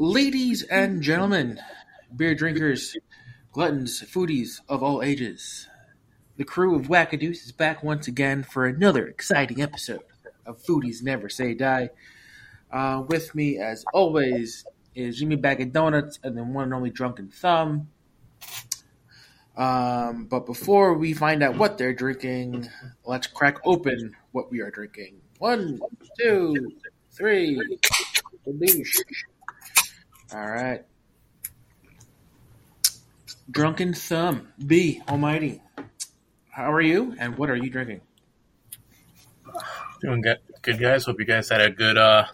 Ladies and gentlemen, beer drinkers, gluttons, foodies of all ages, the crew of Wackadoos is back once again for another exciting episode of Foodies Never Say Die. Uh, with me, as always, is Jimmy Bag of Donuts and the one and only Drunken Thumb. Um, but before we find out what they're drinking, let's crack open what we are drinking. One, two, three. All right. Drunken Thumb, B, Almighty. How are you, and what are you drinking? Doing good, good guys. Hope you guys had a good uh,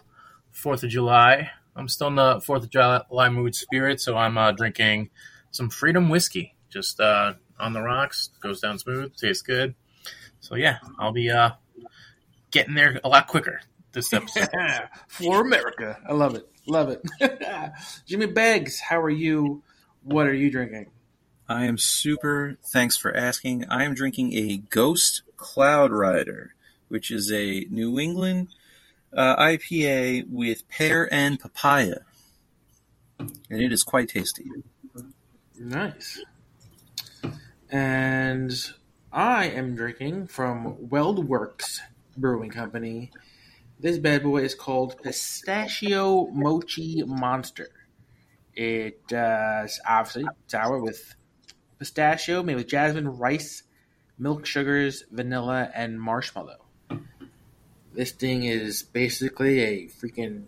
Fourth of July. I'm still in the Fourth of July mood spirit, so I'm uh, drinking some Freedom whiskey. Just uh, on the rocks, goes down smooth, tastes good. So yeah, I'll be uh, getting there a lot quicker this episode. For America, I love it, love it. Jimmy Beggs, how are you? What are you drinking? I am super. Thanks for asking. I am drinking a Ghost Cloud Rider, which is a New England uh, IPA with pear and papaya, and it is quite tasty. Nice. And I am drinking from Weldworks Brewing Company. This bad boy is called Pistachio Mochi Monster. It uh, obviously sour with pistachio, made with jasmine, rice, milk sugars, vanilla, and marshmallow. This thing is basically a freaking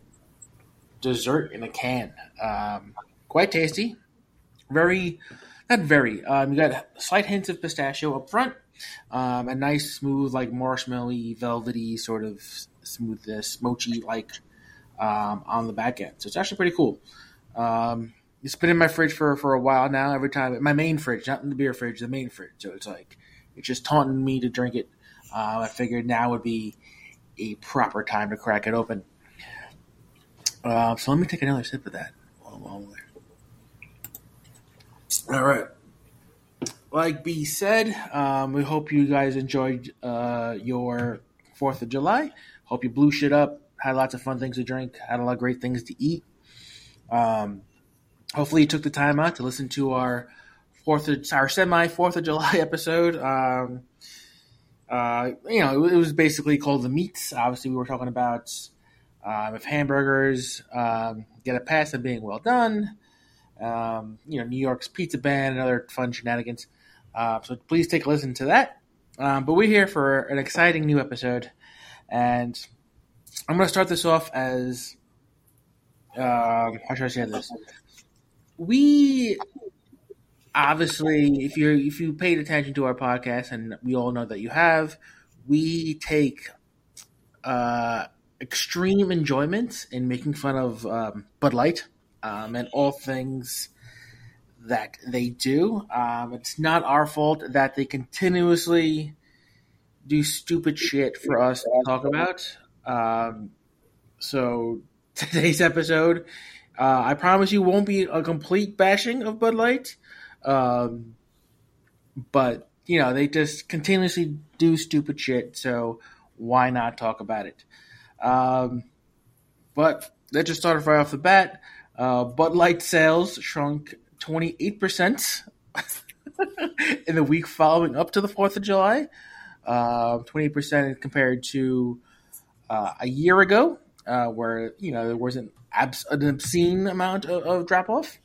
dessert in a can. Um, quite tasty. Very, not very. Um, you got slight hints of pistachio up front. Um, a nice, smooth, like marshmallowy, velvety sort of smoothness, mochi like um, on the back end. So it's actually pretty cool. Um, it's been in my fridge for for a while now. Every time, my main fridge, not in the beer fridge, the main fridge. So it's like it's just taunting me to drink it. Uh, I figured now would be a proper time to crack it open. Uh, so let me take another sip of that All right. Like B said, um, we hope you guys enjoyed uh, your Fourth of July. Hope you blew shit up, had lots of fun things to drink, had a lot of great things to eat. Um, hopefully, you took the time out to listen to our Fourth of our semi Fourth of July episode. Um, uh, you know, it, was basically called the meats. Obviously, we were talking about um, if hamburgers um, get a pass on being well done. Um, you know, New York's pizza ban and other fun shenanigans. Uh, so please take a listen to that. Um, but we're here for an exciting new episode, and I'm going to start this off as um, how should I say this? We obviously, if you if you paid attention to our podcast, and we all know that you have, we take uh, extreme enjoyment in making fun of um, Bud Light um, and all things that they do. Um, it's not our fault that they continuously do stupid shit for us to talk about. Um, so today's episode, uh, I promise you, won't be a complete bashing of Bud Light. Um, but you know, they just continuously do stupid shit. So why not talk about it? Um, but let's just start right off the bat. Uh, Bud Light sales shrunk 28% in the week following up to the 4th of July. Uh, 28% compared to uh, a year ago, uh, where, you know, there wasn't abs- an obscene amount of, of drop off.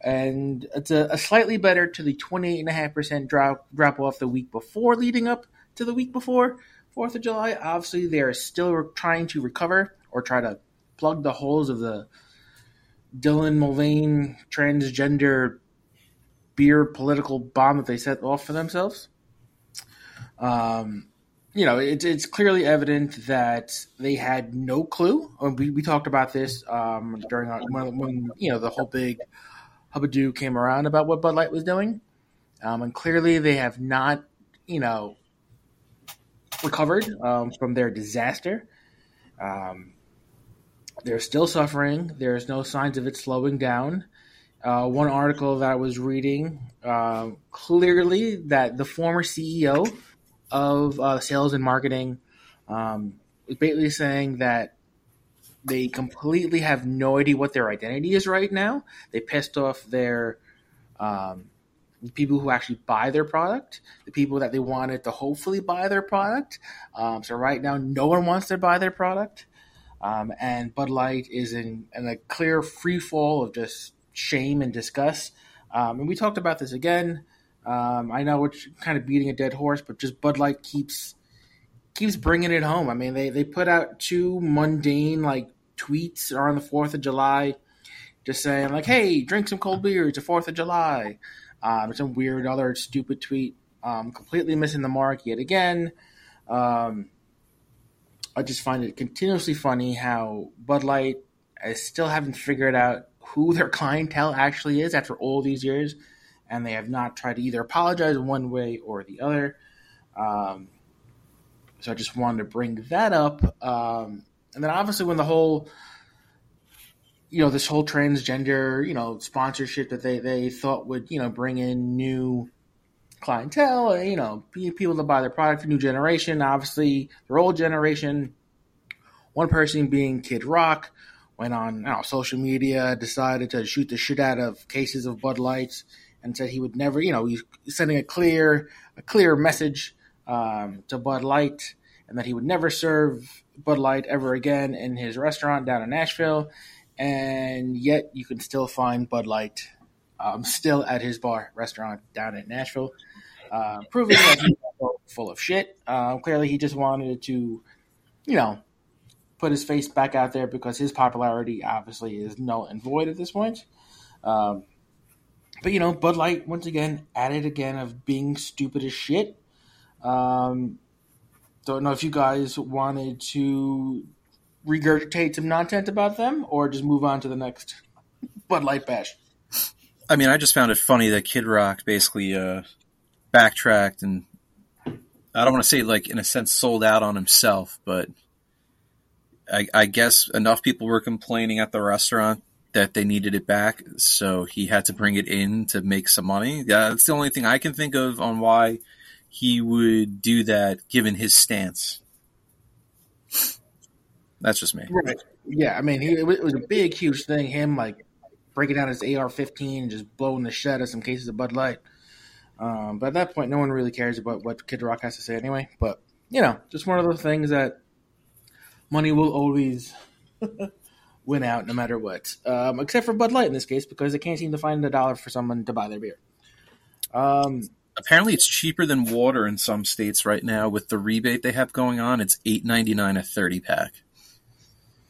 And it's a, a, slightly better to the 28.5% drop, drop off the week before, leading up to the week before 4th of July. Obviously, they are still trying to recover or try to plug the holes of the Dylan Mulvaney transgender beer political bomb that they set off for themselves. Um, you know, it's it's clearly evident that they had no clue. We, we talked about this um, during our, when, when, you know the whole big hubbub came around about what Bud Light was doing, um, and clearly they have not, you know, recovered um, from their disaster. Um, they're still suffering. There's no signs of it slowing down. Uh, one article that I was reading uh, clearly that the former CEO of uh, sales and marketing um, is basically saying that they completely have no idea what their identity is right now. They pissed off their um, people who actually buy their product, the people that they wanted to hopefully buy their product. Um, so right now, no one wants to buy their product, um, and Bud Light is in, in a clear free fall of just shame and disgust. Um, and we talked about this again. Um, I know we're kind of beating a dead horse, but just Bud Light keeps keeps bringing it home. I mean, they they put out two mundane like tweets on the Fourth of July, just saying like, "Hey, drink some cold beer. It's the Fourth of July." Um, some weird other stupid tweet, um, completely missing the mark yet again. Um, I just find it continuously funny how Bud Light is still haven't figured out who their clientele actually is after all these years, and they have not tried to either apologize one way or the other. Um, so I just wanted to bring that up. Um, and then obviously when the whole you know this whole transgender you know sponsorship that they they thought would you know bring in new clientele you know people to buy their product new generation obviously their old generation. One person being kid rock went on know, social media decided to shoot the shit out of cases of bud lights and said he would never you know he's sending a clear a clear message um, to bud light and that he would never serve bud light ever again in his restaurant down in nashville. And yet you can still find Bud Light um, still at his bar restaurant down in Nashville, uh, proving that he's full of shit. Uh, clearly, he just wanted to, you know, put his face back out there because his popularity obviously is null and void at this point. Um, but you know, Bud Light once again it again of being stupid as shit. Um, don't know if you guys wanted to regurgitate some nonsense about them or just move on to the next Bud Light bash? I mean, I just found it funny that Kid Rock basically uh, backtracked and I don't want to say like in a sense sold out on himself, but I, I guess enough people were complaining at the restaurant that they needed it back, so he had to bring it in to make some money. Yeah, that's the only thing I can think of on why he would do that, given his stance. That's just me. Right. Yeah, I mean, he, it, was, a big, huge thing. Him like breaking down his AR-15 and just blowing the shit out of some cases of Bud Light. Um, but at that point, no one really cares about what Kid Rock has to say anyway. But you know, just one of those things that money will always win out no matter what. Um, except for Bud Light in this case because they can't seem to find a dollar for someone to buy their beer. Um, Apparently, it's cheaper than water in some states right now with the rebate they have going on. It's eight ninety nine a thirty pack.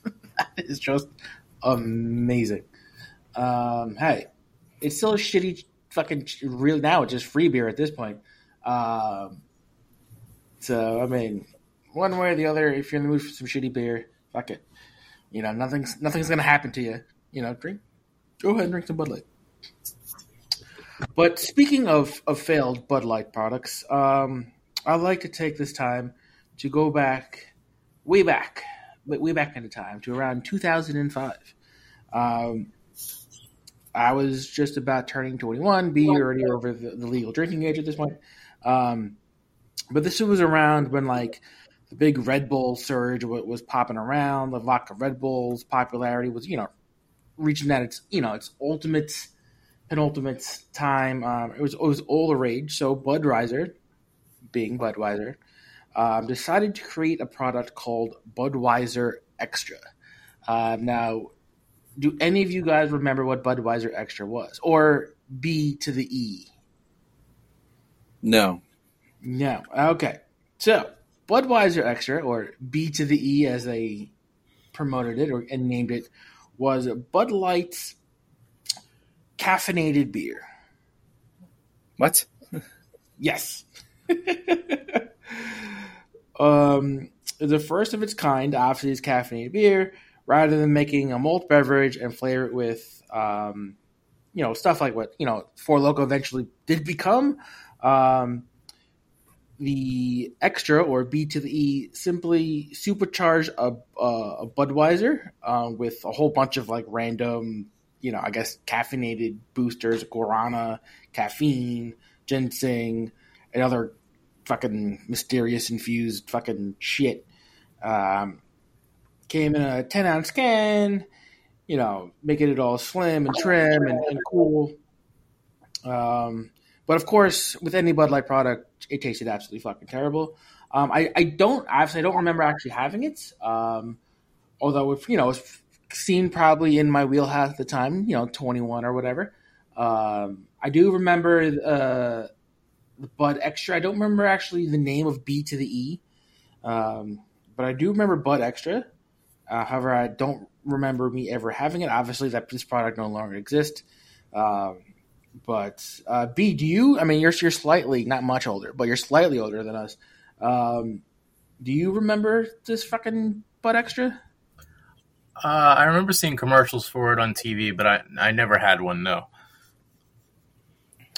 that is just amazing. Um, hey, it's still a shitty fucking real now. It's just free beer at this point. Um, so I mean, one way or the other, if you're in the mood for some shitty beer, fuck it. You know, nothing's nothing's gonna happen to you. You know, drink. Go ahead and drink some Bud Light. But speaking of, of failed Bud Light products, um, I'd like to take this time to go back, way back, way back into time to around 2005. Um, I was just about turning 21, be already over the, the, legal drinking age at this point. Um, but this was around when like the big Red Bull surge was popping around. The vodka Red Bull's popularity was, you know, reaching at its, you know, its ultimate, penultimate time. Um, it was it was all the rage. So Budweiser, being Budweiser, um, decided to create a product called Budweiser Extra. Uh, now, do any of you guys remember what Budweiser Extra was, or B to the E? No. No. Okay. So Budweiser Extra, or B to the E, as they promoted it or and named it, was Bud Light's caffeinated beer. What? yes. um, the first of its kind, obviously, is caffeinated beer. Rather than making a malt beverage and flavor it with, um, you know, stuff like what you know Four Loko eventually did become, um, the extra or B to the E simply supercharge a, a, Budweiser uh, with a whole bunch of like random, you know, I guess caffeinated boosters, guarana, caffeine, ginseng, and other fucking mysterious infused fucking shit. Um, came in a 10 ounce can, you know, making it all slim and trim and, and cool. Um, but of course, with any Bud Light product, it tasted absolutely fucking terrible. Um, I, I don't I don't remember actually having it. Um, although if you know seen probably in my wheelhouse at the time, you know, twenty one or whatever. Um, I do remember uh, the Bud Extra. I don't remember actually the name of B to the E, um, but I do remember Bud Extra. Uh, however, I don't remember me ever having it. Obviously, that this product no longer exists. Um, but uh, B, do you? I mean, you're you're slightly not much older, but you're slightly older than us. Um, do you remember this fucking Bud Extra? Uh, I remember seeing commercials for it on TV, but I I never had one. No.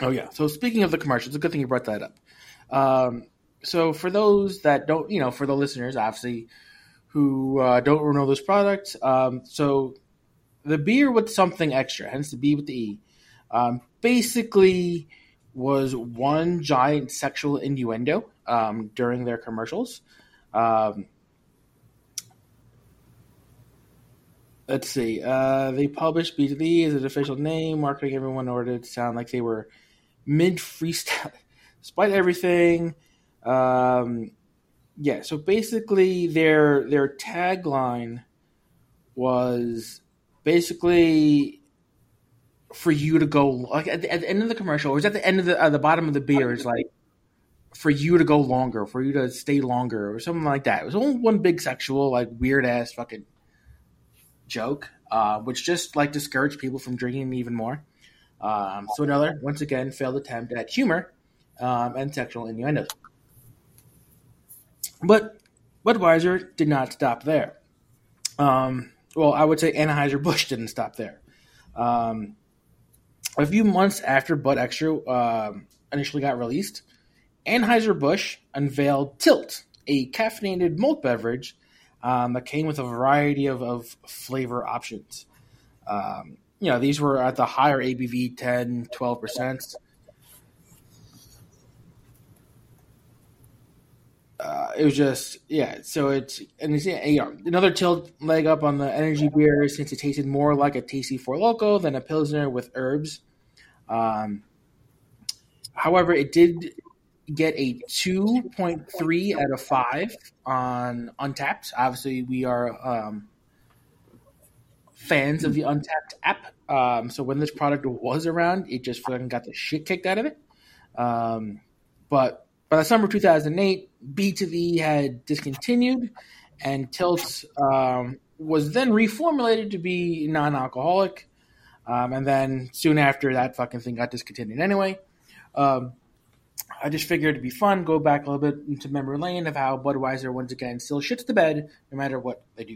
Oh yeah. So speaking of the commercials, it's a good thing you brought that up. Um, so for those that don't, you know, for the listeners, obviously, who uh, don't know this product, um, so the beer with something extra, hence the B with the E, um, basically was one giant sexual innuendo um, during their commercials. Um, let's see. Uh, they published B2B as an official name, marketing everyone in order to sound like they were mid freestyle, despite everything. Um, yeah, so basically their their tagline was basically for you to go like at the, at the end of the commercial, or is at the end of the uh, the bottom of the beer is like for you to go longer, for you to stay longer, or something like that. It was only one big sexual, like weird ass fucking joke, uh, which just like discouraged people from drinking even more. Um, so another, once again, failed attempt at humor um, and sexual innuendos. But Budweiser did not stop there. Um, well, I would say Anheuser Busch didn't stop there. Um, a few months after Bud Extra um, initially got released, Anheuser Busch unveiled Tilt, a caffeinated malt beverage um, that came with a variety of, of flavor options. Um, you know, these were at the higher ABV, 10, 12%. Uh, it was just yeah. So it's and it's you know another tilt leg up on the energy beer since it tasted more like a tasty Four Loko than a pilsner with herbs. Um, however, it did get a two point three out of five on Untappd. Obviously, we are um, fans of the Untappd app. Um, so when this product was around, it just fucking got the shit kicked out of it. Um, but by the summer of 2008, B2V had discontinued, and Tilt um, was then reformulated to be non-alcoholic. Um, and then soon after, that fucking thing got discontinued anyway. Um, I just figured it'd be fun, go back a little bit into memory lane of how Budweiser once again still shits the bed no matter what they do.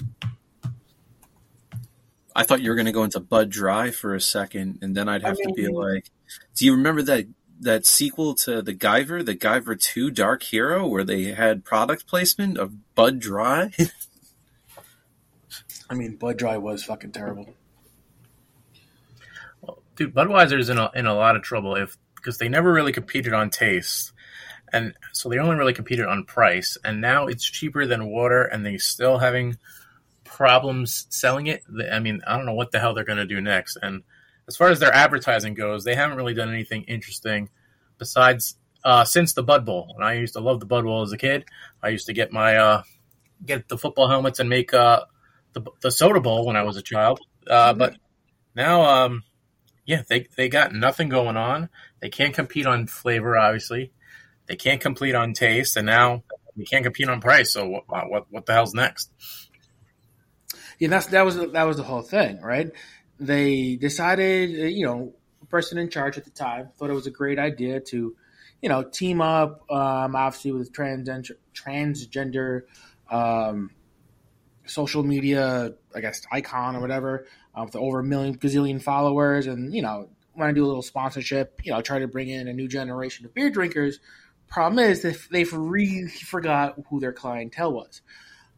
I thought you were going to go into Bud Dry for a second, and then I'd have I mean, to be like, "Do you remember that that sequel to the Guyver, the Guyver Two Dark Hero, where they had product placement of Bud Dry?" I mean, Bud Dry was fucking terrible. Well, dude, Budweiser's in a in a lot of trouble if because they never really competed on taste, and so they only really competed on price. And now it's cheaper than water, and they're still having problems selling it. I mean, I don't know what the hell they're going to do next. And as far as their advertising goes, they haven't really done anything interesting besides uh, since the Bud Bowl. And I used to love the Bud Bowl as a kid. I used to get my uh, get the football helmets and make uh, the the soda bowl when I was a child. Uh, but now, um, yeah, they they got nothing going on. They can't compete on flavor, obviously. They can't compete on taste, and now they can't compete on price. So what what what the hell's next? yeah, that's that was that was the whole thing, right? They decided, uh, you know, person in charge at the time thought it was a great idea to, you know, team up, um, obviously with transgender transgender um, social media, I guess icon or whatever, um, with over a million gazillion followers, and you know, want to do a little sponsorship, you know, try to bring in a new generation of beer drinkers. Problem is, they they really forgot who their clientele was.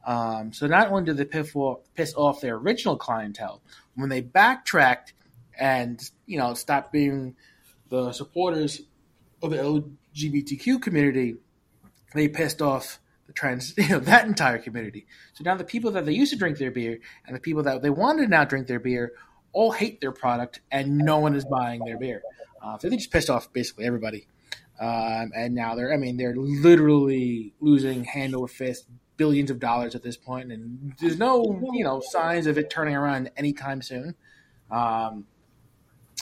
Um, so not only did they piss off, piss off their original clientele, when they backtracked and you know stopped being the supporters of the LGBTQ community, they pissed off the trans, you know, that entire community. So now the people that they used to drink their beer and the people that they wanted to now drink their beer all hate their product, and no one is buying their beer. Uh, so they just pissed off basically everybody. Um, and now they're, I mean, they're literally losing hand over fist billions of dollars at this point, and there's no, you know, signs of it turning around anytime soon. Um,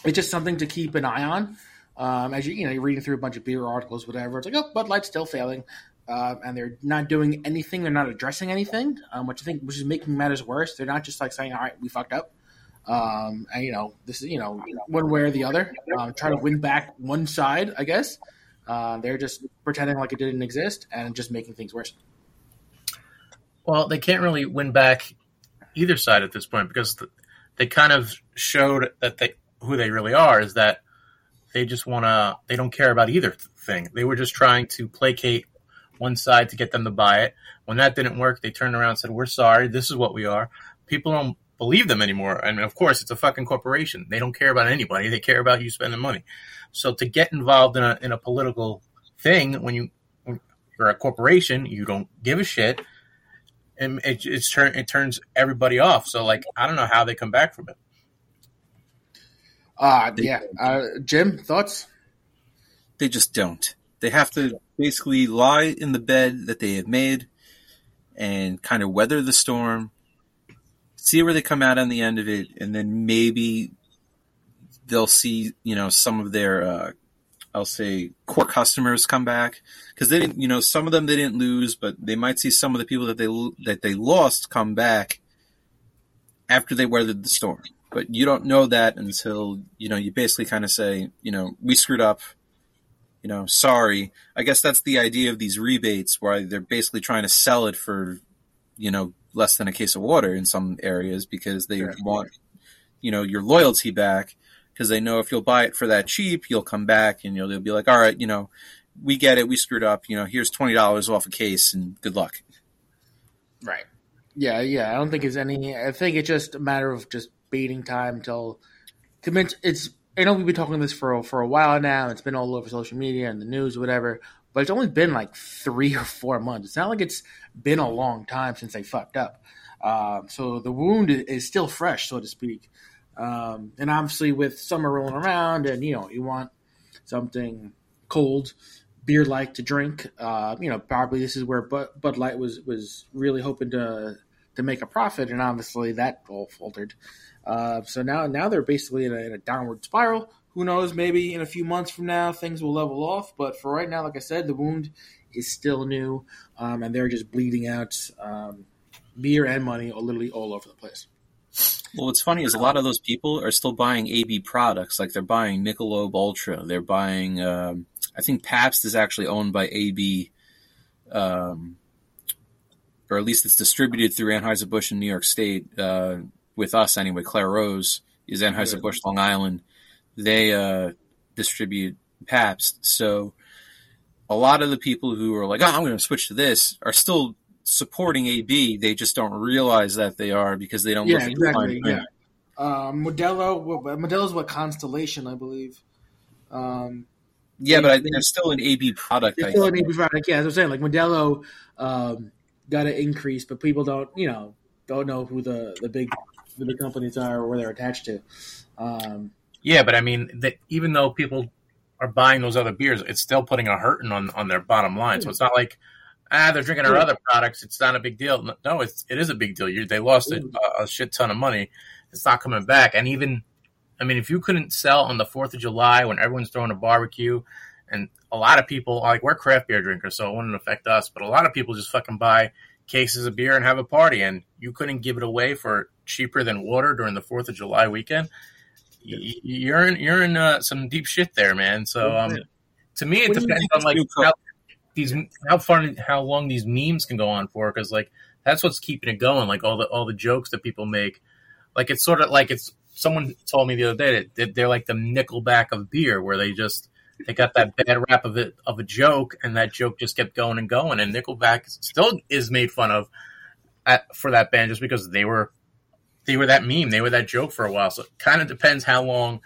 it's just something to keep an eye on. Um, as you, you know, you're reading through a bunch of beer articles, whatever. It's like, oh, Bud Light's still failing, uh, and they're not doing anything. They're not addressing anything, um, which I think, which is making matters worse. They're not just like saying, all right, we fucked up. Um, and you know, this is you know one way or the other, um, trying to win back one side, I guess. Uh, they're just pretending like it didn't exist and just making things worse. Well, they can't really win back either side at this point because the, they kind of showed that they who they really are is that they just want to they don't care about either thing. They were just trying to placate one side to get them to buy it. When that didn't work, they turned around and said, "We're sorry. This is what we are." People don't believe them anymore. And of course, it's a fucking corporation. They don't care about anybody. They care about you spending money. So to get involved in a in a political thing when you when you're a corporation, you don't give a shit, and it it's turn it turns everybody off. So like I don't know how they come back from it. Uh yeah. Uh, Jim, thoughts? They just don't. They have to basically lie in the bed that they have made and kind of weather the storm see where they come out on the end of it, and then maybe they'll see you know some of their uh, I'll say core customers come back because they didn't you know some of them they didn't lose, but they might see some of the people that they that they lost come back after they weathered the storm. But you don't know that until you know you basically kind of say you know we screwed up. You know, sorry. I guess that's the idea of these rebates, where they're basically trying to sell it for, you know, less than a case of water in some areas because they want you know your loyalty back because they know if you'll buy it for that cheap you'll come back and you'll they'll be like all right you know we get it we screwed up you know here's twenty dollars off a case and good luck right yeah yeah i don't think it's any i think it's just a matter of just baiting time till until it's i know we've been talking this for for a while now it's been all over social media and the news whatever but it's only been like three or four months. It's not like it's been a long time since they fucked up. Um, so the wound is still fresh, so to speak. Um, and obviously, with summer rolling around, and you know, you want something cold, beer like to drink. Uh, you know, probably this is where Bud, Bud Light was was really hoping to to make a profit, and obviously that all faltered. Uh, so now now they're basically in a, in a downward spiral who knows? Maybe in a few months from now, things will level off. But for right now, like I said, the wound is still new, um, and they're just bleeding out um, beer and money, literally all over the place. Well, what's funny is a lot of those people are still buying AB products. Like they're buying Michelob Ultra. They're buying. Um, I think Pabst is actually owned by AB, um, or at least it's distributed through Anheuser Busch in New York State. Uh, with us anyway, Clare Rose is Anheuser Busch Long Island they uh, distribute Pabst. So a lot of the people who are like, "Oh, I'm going to switch to this," are still supporting AB. They just don't realize that they are because they don't. Yeah, exactly. Yeah. Um, Modelo, Modelo's what Constellation, I believe. Um, yeah, but I think it's still an AB product. It's still an AB product. Yeah, as I'm saying, like Modelo um, got an increase, but people don't, you know, don't know who the the big the big companies are or where they're attached to. Um, yeah, but I mean, that even though people are buying those other beers, it's still putting a hurting on on their bottom line. So it's not like ah, they're drinking our other products. It's not a big deal. No, it's it is a big deal. You, they lost a, a, shit ton of money. It's not coming back. And even, I mean, if you couldn't sell on the Fourth of July when everyone's throwing a barbecue, and a lot of people like we're craft beer drinkers, so it wouldn't affect us. But a lot of people just fucking buy cases of beer and have a party, and you couldn't give it away for cheaper than water during the Fourth of July weekend you're in you're in uh, some deep shit there, man. So um, to me, it depends on like how these how far how long these memes can go on for because like that's what's keeping it going. Like all the all the jokes that people make, like it's sort of like it's someone told me the other day that they're like the Nickelback of beer, where they just they got that bad rap of it of a joke, and that joke just kept going and going. And Nickelback still is made fun of at, for that band just because they were they were that meme, they were that joke for a while. So it kind of depends how long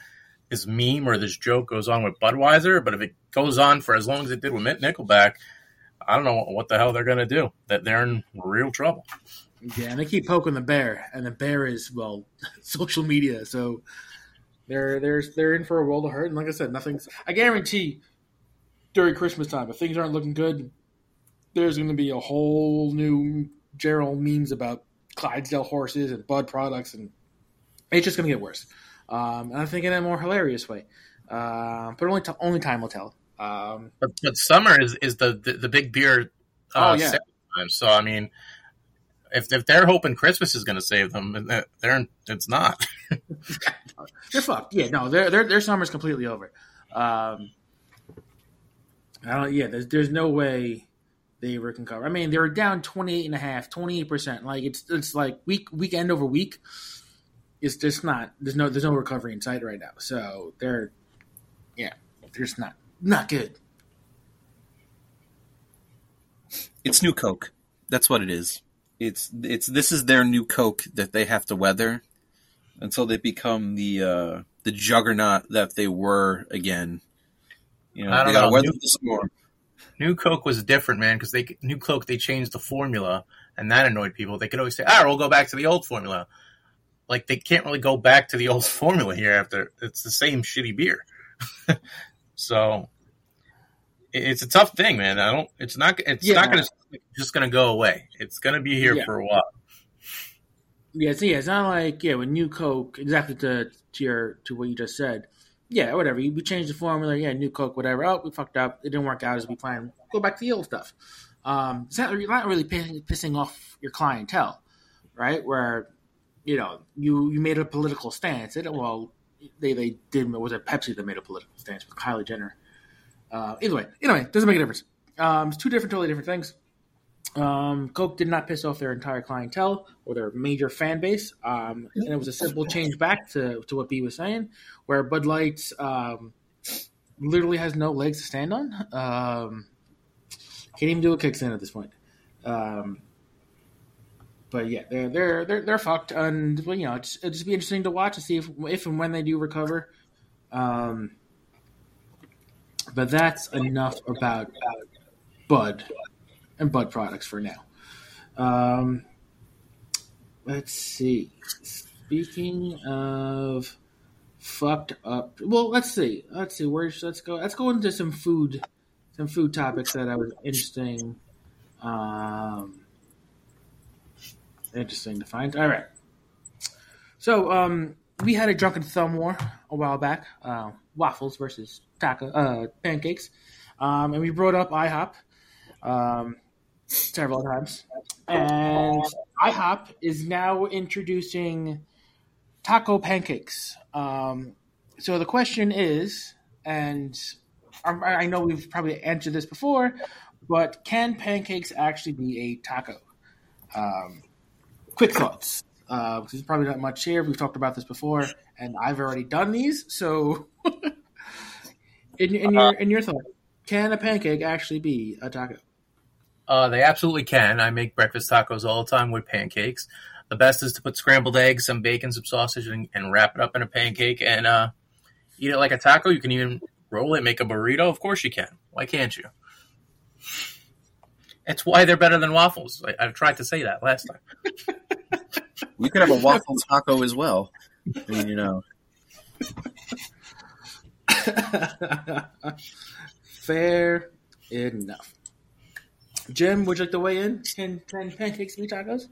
this meme or this joke goes on with Budweiser. But if it goes on for as long as it did with Nickelback, I don't know what the hell they're gonna do. That they're in real trouble. Yeah, and they keep poking the bear, and the bear is well, social media. So they're they're they're in for a world of hurt. And like I said, nothing's. I guarantee during Christmas time, if things aren't looking good, there's going to be a whole new general memes about Clydesdale horses and Bud products, and it's just going to get worse. Um, and I think in a more hilarious way, uh, but only t- only time will tell. Um, But, but summer is is the the, the big beer. Uh, Oh, yeah. time. So I mean, if if they're hoping Christmas is going to save them, they're it's not. they're fucked. Yeah, no, their their their summer's completely over. Um, I don't. Yeah, there's there's no way they ever can cover. I mean, they were down 28 and a half, 28 percent. Like it's it's like week weekend over week. It's just not. There's no there's no recovery in sight right now. So they're yeah, they're just not not good. It's new Coke. That's what it is. It's it's this is their new Coke that they have to weather until they become the uh, the juggernaut that they were again. You know, I don't they gotta know. weather New- the storm. New Coke was different, man, because they New Coke they changed the formula, and that annoyed people. They could always say, "Ah, we'll go back to the old formula." Like they can't really go back to the old formula here after it's the same shitty beer. so it's a tough thing, man. I don't. It's not. It's Yeah. not gonna just gonna go away. It's gonna be here Yeah. for a while. Yeah, so yeah, it's not like yeah, with new Coke, exactly to to your to what you just said. Yeah, whatever. We changed the formula. Yeah, new Coke, whatever. Oh, we fucked up. It didn't work out as we planned. Go back to the old stuff. Um, it's not, you're not really pissing, pissing off your clientele, right? Where you know you you made a political stance. It, well, they they did. Was it Pepsi that made a political stance with Kylie Jenner? Uh, either way, anyway, doesn't make a difference. Um, it's two different, totally different things. Um, Coke did not piss off their entire clientele or their major fan base, um, and it was a simple change back to, to what B was saying, where Bud Light um, literally has no legs to stand on. Um, can't even do a kickstand at this point. Um, but yeah, they're they're they're, they're fucked, and you know, it's, it'll just be interesting to watch and see if if and when they do recover. Um, but that's enough about Bud and Bud products for now. Um, let's see. Speaking of fucked up, well, let's see. Let's see. Where's let's go. Let's go into some food, some food topics that I was interesting. Um, interesting to find. All right. So, um, we had a drunken thumb war a while back. Uh, waffles versus taco, uh, pancakes, um, and we brought up IHOP um, several times. And IHOP is now introducing taco pancakes. Um, so the question is, and I, I know we've probably answered this before, but can pancakes actually be a taco? Um, quick thoughts. Uh, there's probably not much here. We've talked about this before, and I've already done these. So, in, in your in your thought, can a pancake actually be a taco? Uh, they absolutely can. I make breakfast tacos all the time with pancakes. The best is to put scrambled eggs, some bacon, some sausage, and, and wrap it up in a pancake and uh, eat it like a taco. You can even roll it, make a burrito. Of course you can. Why can't you? It's why they're better than waffles. I, I've tried to say that last time. You could have a waffle taco as well. I mean, you know, Fair enough. Jim, would you like to weigh in? Can, can pancakes be tacos?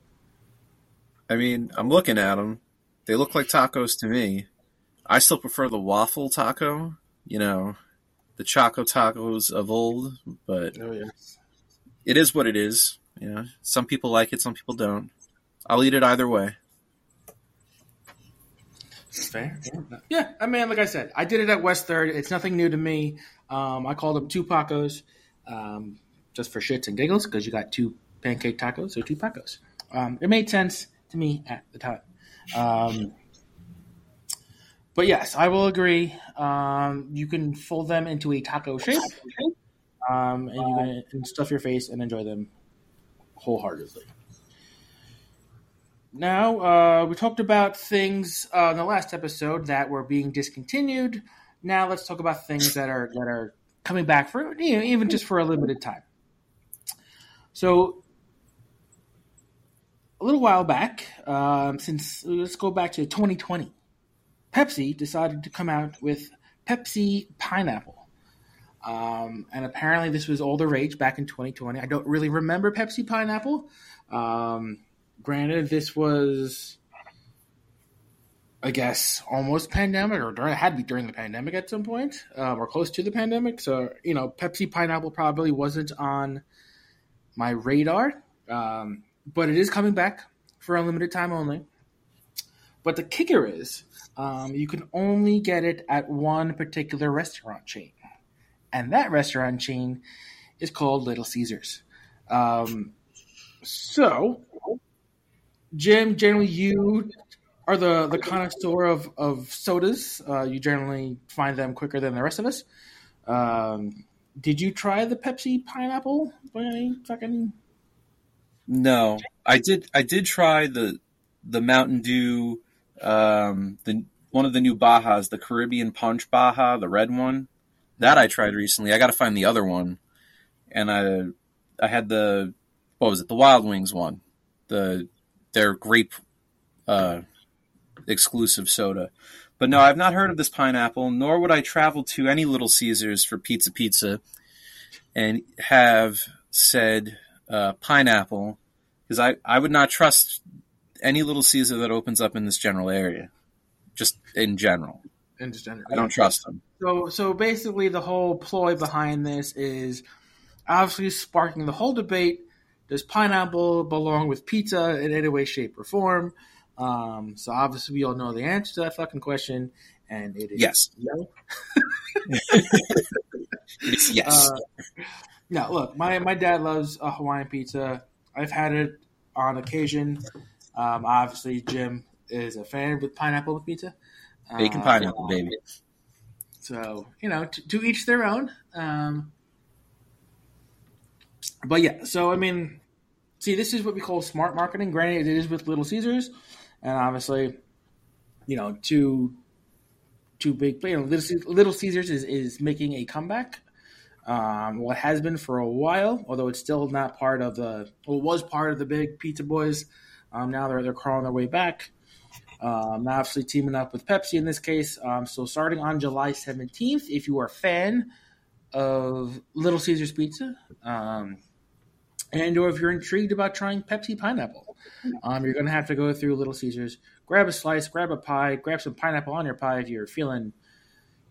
I mean, I'm looking at them. They look like tacos to me. I still prefer the waffle taco. You know, the choco tacos of old, but Oh yes. it is what it is. You know, some people like it, some people don't. I'll eat it either way. Fair. Yeah, I mean, like I said, I did it at West Third. It's nothing new to me. Um, I called them two Pacos, um, just for shits and giggles, because you got two pancake tacos, so two Pacos. Um, it made sense to me at the time. Um, but yes, I will agree. Um, you can fold them into a taco shape, um, and you can stuff your face and enjoy them wholeheartedly. Now, uh, we talked about things uh, in the last episode that were being discontinued. Now, let's talk about things that are that are coming back for you know, even just for a limited time. So a little while back, um, since let's go back to 2020, Pepsi decided to come out with Pepsi Pineapple. Um, and apparently, this was all the rage back in 2020. I don't really remember Pepsi Pineapple. Um, granted, this was, I guess, almost pandemic, or during, it had to be during the pandemic at some point, uh, or close to the pandemic. So, you know, Pepsi Pineapple probably wasn't on my radar. Um, but it is coming back for a limited time only. But the kicker is, um, you can only get it at one particular restaurant chain, and that restaurant chain is called Little Caesars. Um, so, Jim, generally you are the the connoisseur of of sodas. Uh, you generally find them quicker than the rest of us. Um, did you try the Pepsi pineapple by any fucking No, I did. I did try the the Mountain Dew, um, the one of the new Bajas, the Caribbean Punch Baja, the red one. That I tried recently. I got to find the other one, and I I had the what was it? The Wild Wings one, the their grape uh, exclusive soda. But no, I've not heard of this pineapple, nor would I travel to any Little Caesars for pizza pizza and have said uh, pineapple because I, I would not trust any Little Caesar that opens up in this general area, just in general. in general? I don't trust them. So, so basically, the whole ploy behind this is obviously sparking the whole debate: Does pineapple belong with pizza in any way, shape, or form? Um, so obviously, we all know the answer to that fucking question, and it is Yes. no. It's yes. Uh, no, look, my my dad loves a Hawaiian pizza. I've had it on occasion. Um, obviously, Jim is a fan with pineapple with pizza. Bacon Uh, pineapple, baby. So you know, to, to each their own. Um, but yeah, so I mean, see, this is what we call smart marketing. Granted, it is with Little Caesars, and obviously, you know, two two big, you know, Little, Caesars is is making a comeback. Um, what has been for a while, although it's still not part of the, well, it was part of the big Pizza Boys. Um, now they're they're crawling their way back. Um, obviously teaming up with Pepsi in this case. Um, so starting on July 17th, if you are a fan of Little Caesars Pizza, um, and or if you're intrigued about trying Pepsi Pineapple, um, you're going to have to go through Little Caesars, grab a slice, grab a pie, grab some pineapple on your pie if you're feeling,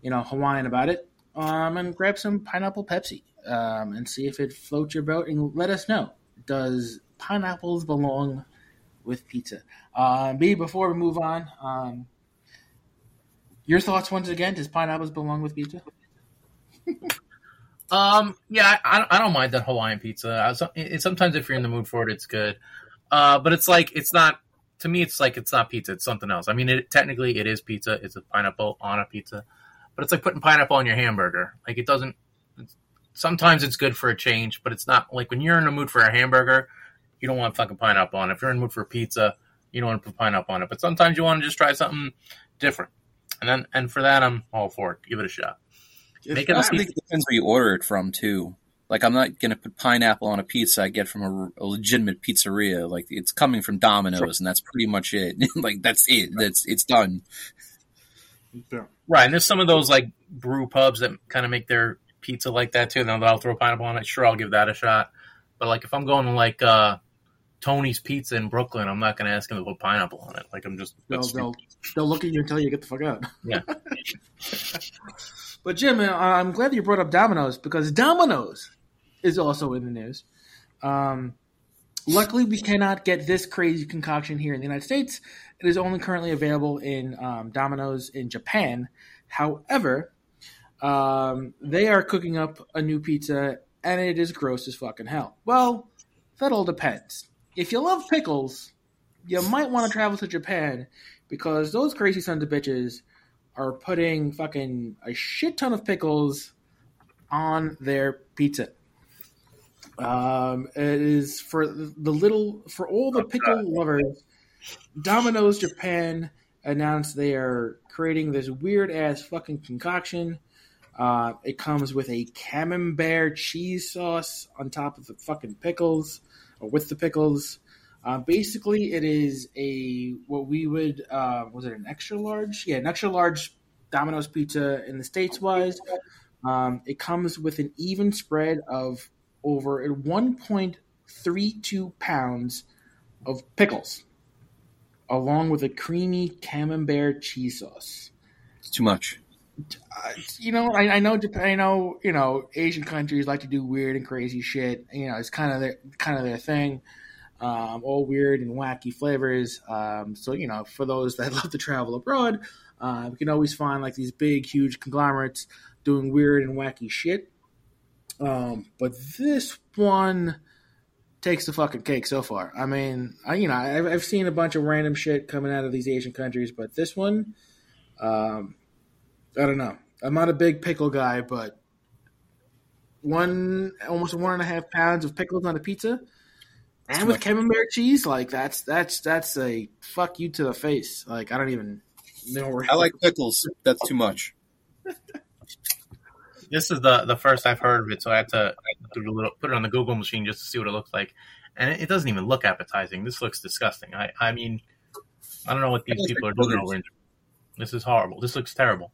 you know, Hawaiian about it, um, and grab some pineapple Pepsi um, and see if it floats your boat and let us know. Does pineapples belong with pizza? Uh, B, before we move on, um, your thoughts once again. Does pineapples belong with pizza? Um, yeah, I, I don't mind that Hawaiian pizza. I, sometimes if you're in the mood for it, it's good. Uh, but it's like it's not to me. It's like it's not pizza. It's something else. I mean, it, technically it is pizza. It's a pineapple on a pizza, but it's like putting pineapple on your hamburger. Like it doesn't. It's, sometimes it's good for a change, but it's not like when you're in the mood for a hamburger, you don't want fucking pineapple on it. If you're in the mood for pizza, you don't want to put pineapple on it. But sometimes you want to just try something different, and then and for that, I'm all for it. Give it a shot. Make it I a also think it depends where you order it from too. Like I'm not gonna put pineapple on a pizza I get from a, a legitimate pizzeria. Like it's coming from Domino's, and that's pretty much it. like that's it. That's it's done. Yeah. Right, and there's some of those like brew pubs that kind of make their pizza like that too. Then I'll throw pineapple on it. Sure, I'll give that a shot. But like if I'm going to like uh, Tony's Pizza in Brooklyn, I'm not going to ask him to put pineapple on it. Like I'm just They'll, they'll, they'll look at you until you get the fuck out. Yeah. but Jim, I'm glad you brought up Domino's because Domino's is also in the news. Um, luckily, we cannot get this crazy concoction here in the United States. It is only currently available in um, Domino's in Japan. However, um, they are cooking up a new pizza, and it is gross as fucking hell. Well, that all depends. If you love pickles, you might want to travel to Japan because those crazy sons of bitches are putting fucking a shit ton of pickles on their pizza. Um, it is for the little for all the pickle lovers. Domino's Japan announced they are creating this weird ass fucking concoction Uh, it comes with a camembert cheese sauce on top of the fucking pickles, or with the pickles. Uh, basically, it is a what we would uh, was it an extra large? Yeah, an extra large Domino's pizza in the states wise. Um, it comes with an even spread of over 1.32 pounds of pickles, along with a creamy camembert cheese sauce. It's too much. You know, I, I know, Japan, I know, you know, Asian countries like to do weird and crazy shit. You know, it's kind of their kind of their thing. Um, all weird and wacky flavors. Um, so you know, for those that love to travel abroad, uh, we can always find like these big, huge conglomerates doing weird and wacky shit. Um, but this one takes the fucking cake so far. I mean, I, you know, I've, I've seen a bunch of random shit coming out of these Asian countries, but this one, um, I don't know. I'm not a big pickle guy, but one almost one and a half pounds of pickles on a pizza, and with camembert cheese, like that's that's that's a fuck you to the face. Like I don't even know where. I like pickles. That's too much. this is the the first I've heard of it, so I had to do a little, put it on the Google machine just to see what it looks like, and it, it doesn't even look appetizing. This looks disgusting. I I mean, I don't know what these people are doing over in. This is horrible. This looks terrible.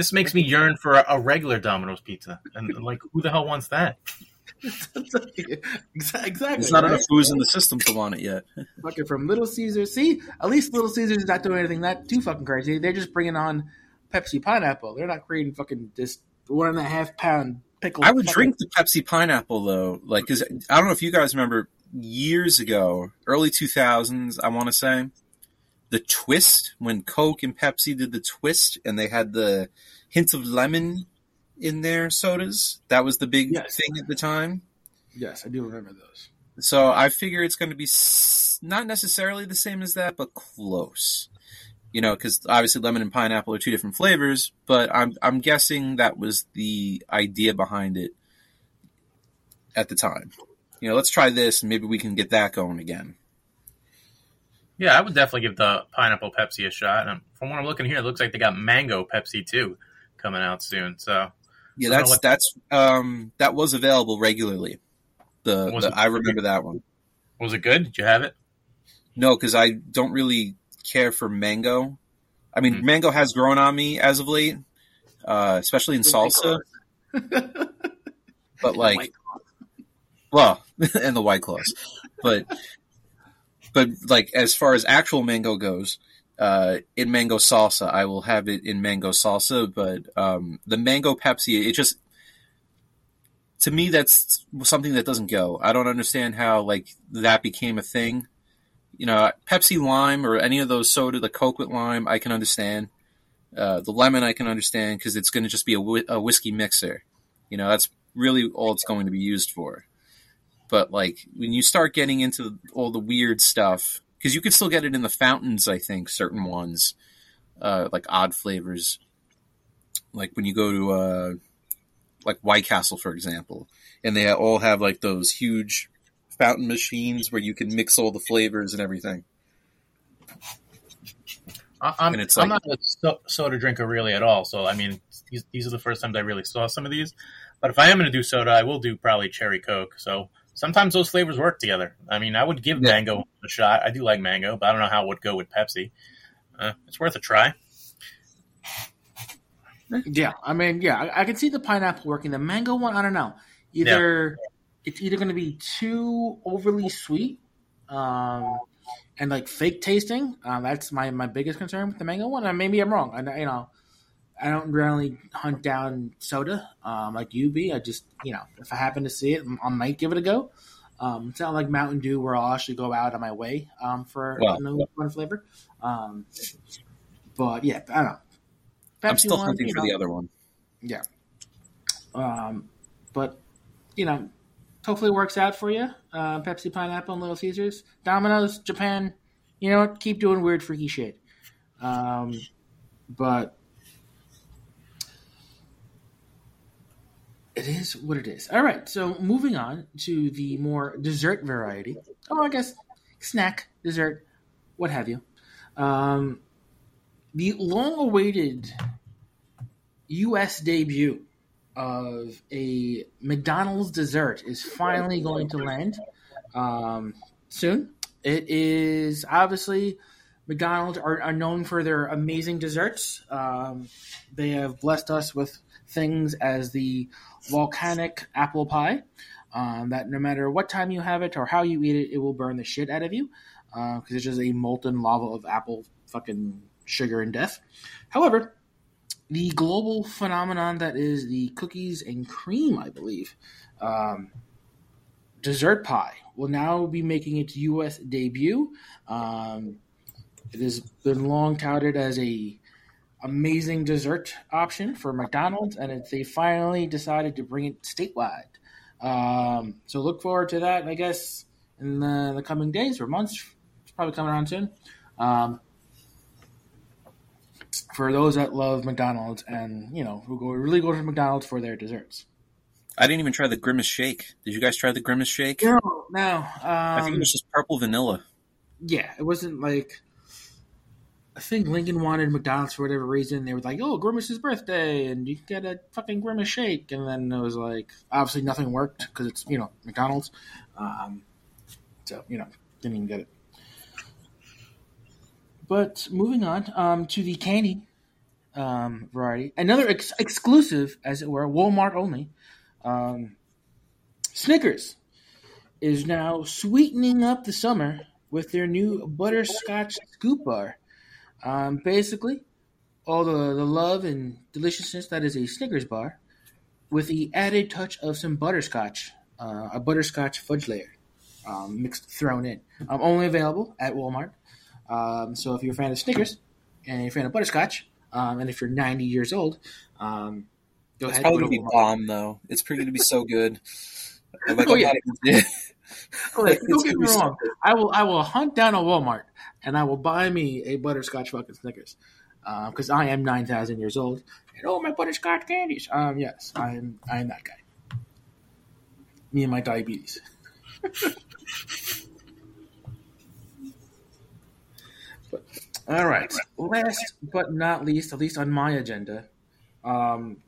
This makes me yearn for a, a regular Domino's pizza, and like, who the hell wants that? exactly. There's not right? enough booze in the system to want it yet. Fucking from Little Caesars. See, at least Little Caesars is not doing anything that too fucking crazy. They're just bringing on Pepsi pineapple. They're not creating fucking this one and a half pound pickle. I would drink the Pepsi pineapple though, like because I don't know if you guys remember years ago, early two thousands. I want to say the twist when Coke and Pepsi did the twist, and they had the hints of lemon in their sodas. That was the big Yes. thing at the time. Yes, I do remember those. So I figure it's going to be not necessarily the same as that, but close. You know, because obviously lemon and pineapple are two different flavors, but I'm I'm guessing that was the idea behind it at the time. You know, let's try this and maybe we can get that going again. Yeah, I would definitely give the pineapple Pepsi a shot. And from what I'm looking here, it looks like they got mango Pepsi too coming out soon. So Yeah, I don't know that's what- that's um that was available regularly. The, the it- I remember that one. was it good? Did you have it? No, because I don't really care for mango. I mean, Hmm. mango has grown on me as of late, uh, especially in salsa. But like, well, and the white claws, but but like as far as actual mango goes, uh, in mango salsa, I will have it in mango salsa. But um, the mango Pepsi, it just to me that's something that doesn't go. I don't understand how like that became a thing. You know, Pepsi lime or any of those soda, the Coke with lime, I can understand. Uh, the lemon, I can understand because it's going to just be a, a whiskey mixer. You know, that's really all it's going to be used for. But like when you start getting into all the weird stuff, because you could still get it in the fountains, I think certain ones, uh, like odd flavors, like when you go to uh, like White Castle, for example, and they all have like those huge fountain machines where you can mix all the flavors and everything. I'm, And it's I'm not a soda drinker really at all. So I mean, these, these are the first times I really saw some of these. But if I am going to do soda, I will do probably cherry coke. So sometimes those flavors work together. I mean, I would give Yeah. mango a shot. I do like mango, but I don't know how it would go with Pepsi. Uh, it's worth a try. Yeah, I mean, yeah, I, I can see the pineapple working. The mango one, I don't know. Either it's either going to be too overly sweet, um, and like fake tasting. Uh, that's my my biggest concern with the mango one. And maybe I'm wrong. I you know, I don't really hunt down soda um, like you be. I just you know, if I happen to see it, I might give it a go. Um, it's not like Mountain Dew where I'll actually go out of my way um, for Well, a new one flavor. Um, but yeah, I don't know. I'm Pepsi still one, hunting for know, the other one. yeah. Um, but you know, hopefully it works out for you. Uh, Pepsi, pineapple, and Little Caesars, Domino's, Japan. You know what? Keep doing weird, freaky shit. Um, but it is what it is. All right. So moving on to the more dessert variety. Oh, I guess snack, dessert, what have you. Um, the long-awaited U.S. debut of a McDonald's dessert is finally going to land um, soon. It is obviously McDonald's are, are known for their amazing desserts. Um, they have blessed us with things as the volcanic apple pie. Um, that no matter what time you have it or how you eat it, it will burn the shit out of you because uh, it's just a molten lava of apple fucking sugar and death. However, the global phenomenon that is the cookies and cream, I believe, um, dessert pie will now be making its U.S. debut. Um, it has been long touted as a amazing dessert option for McDonald's, and it, they finally decided to bring it statewide. Um, so look forward to that, I guess, in the, the, coming days or months. It's probably coming around soon. Um, for those that love McDonald's and you know who go really go to McDonald's for their desserts. I didn't even try the Grimace Shake. Did you guys try the Grimace Shake? No, no. Um, I think it was just purple vanilla. Yeah, it wasn't like. I think Lincoln wanted McDonald's for whatever reason. They were like, "Oh, Grimace's birthday, and you get a fucking Grimace shake." And then it was like, obviously nothing worked because it's you know McDonald's. Um, so you know, didn't even get it. But moving on um, to the candy um, variety, another ex- exclusive, as it were, Walmart only. Um, Snickers is now sweetening up the summer with their new butterscotch scoop bar. Um, basically, all the, the love and deliciousness that is a Snickers bar, with the added touch of some butterscotch, uh, a butterscotch fudge layer um, mixed thrown in. Um, only available at Walmart. Um, so if you're a fan of Snickers and you're a fan of butterscotch, um, and if you're 90 years old, um, go it's ahead. It's probably gonna be bomb though. It's probably gonna be so good. Like, oh yeah. like, don't get me wrong. So I will. I will hunt down a Walmart and I will buy me a butterscotch fucking Snickers because uh, I am 9,000 years old. And oh, my butterscotch candies. Um, yes, I am. I am that guy. Me and my diabetes. but, All right. Last but not least, at least on my agenda, um,